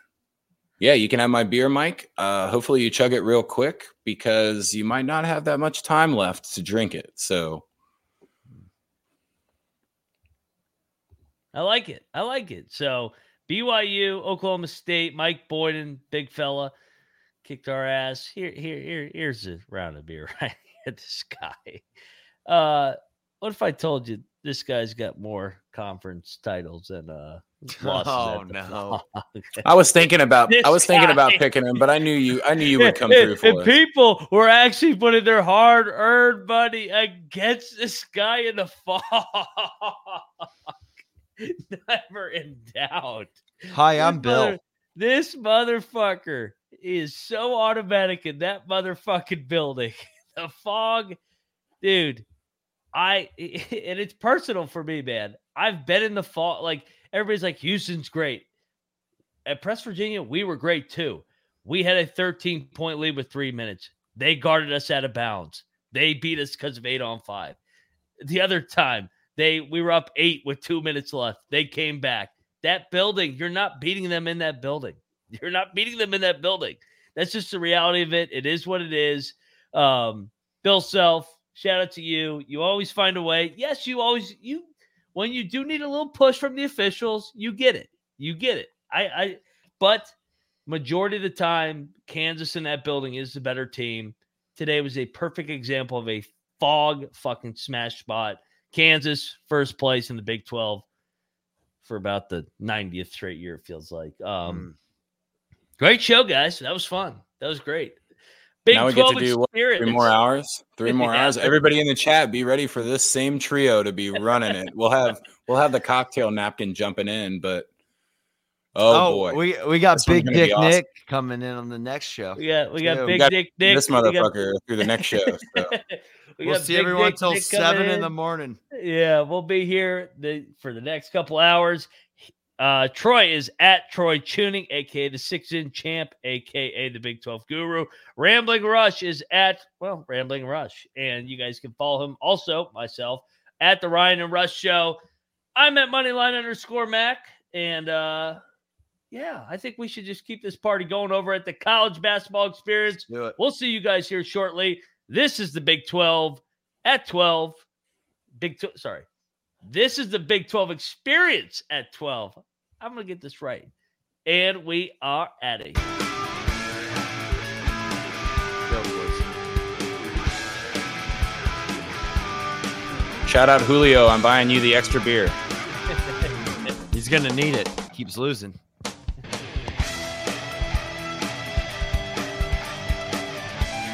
C: yeah, you can have my beer, Mike. Uh, hopefully, you chug it real quick because you might not have that much time left to drink it. So,
A: I like it. I like it. So BYU, Oklahoma State, Mike Boynton, big fella, kicked our ass. Here, here, here, here's a round of beer <laughs> right at this guy. Uh, what if I told you this guy's got more conference titles than uh <laughs> losses
B: Oh, no. <laughs>
C: I was thinking about
A: This
C: I was thinking about picking him, but I knew you I knew you would <laughs> come
A: And-
C: through
A: and
C: for us.
A: people were actually putting their hard-earned money against this guy in the fall. Never in doubt.
B: Hi, I'm
A: This
B: Bill.
A: mother- this motherfucker. is so automatic in that motherfucking building. The Phog, dude. I <laughs> and it's personal for me, man. I've been in the fall. Like everybody's like, Houston's great. At Press Virginia, we were great too. We had a 13 point lead with three minutes. They guarded us out of bounds. They beat us because of eight on five. The other time, they we were up eight with two minutes left. They came back. That building, you're not beating them in that building. <laughs> You're not beating them in that building. That's just the reality of it. It is what it is. Um, Bill Self, shout out to you. You always find a way. Yes, you always you when you do need a little push from the officials, you get it. You get it. I I but majority of the time, Kansas in that building is the better team. Today was a perfect example of a Phog fucking smash spot. Kansas first place in the Big 12 for about the 90th straight year, it feels like. Um,
B: Mm.
A: Great show, guys. That was fun. That was great. Big
C: Now we get to do what. Three more hours. Three <laughs> more
A: Yeah.
C: hours. Everybody in the chat, be ready for this same trio to be running it. We'll have we'll have the cocktail napkin jumping in, but oh, oh boy,
B: we we got
C: This
B: Big Dick
C: awesome.
B: Nick coming in on the next show.
A: We got we got
B: Two.
A: Big
C: got
A: Dick Nick.
C: this
A: we got-
C: motherfucker through the next show. So. <laughs>
A: we
B: we'll
A: got
B: see
A: Big
B: everyone
A: Dick
B: till
A: Nick
B: seven in the morning.
A: Yeah, we'll be here the, for the next couple hours. Uh, Troy is at Troy Chewning, aka the Six In Champ, aka the Big 12 Guru. Rambling Rush is at, well, Rambling Rush. And you guys can follow him also, myself, at the Ryan and Rush Show. I'm at Moneyline underscore Mac. And uh, yeah, I think we should just keep this party going over at the College Basketball Experience. We'll see you guys here shortly. This is the Big 12 at 12. Big 12, sorry. This is the Big 12 experience at 12. I'm going to get this right. And we are at it.
C: Shout out Julio. I'm buying you the extra beer. <laughs>
B: He's gonna need it. Keeps losing.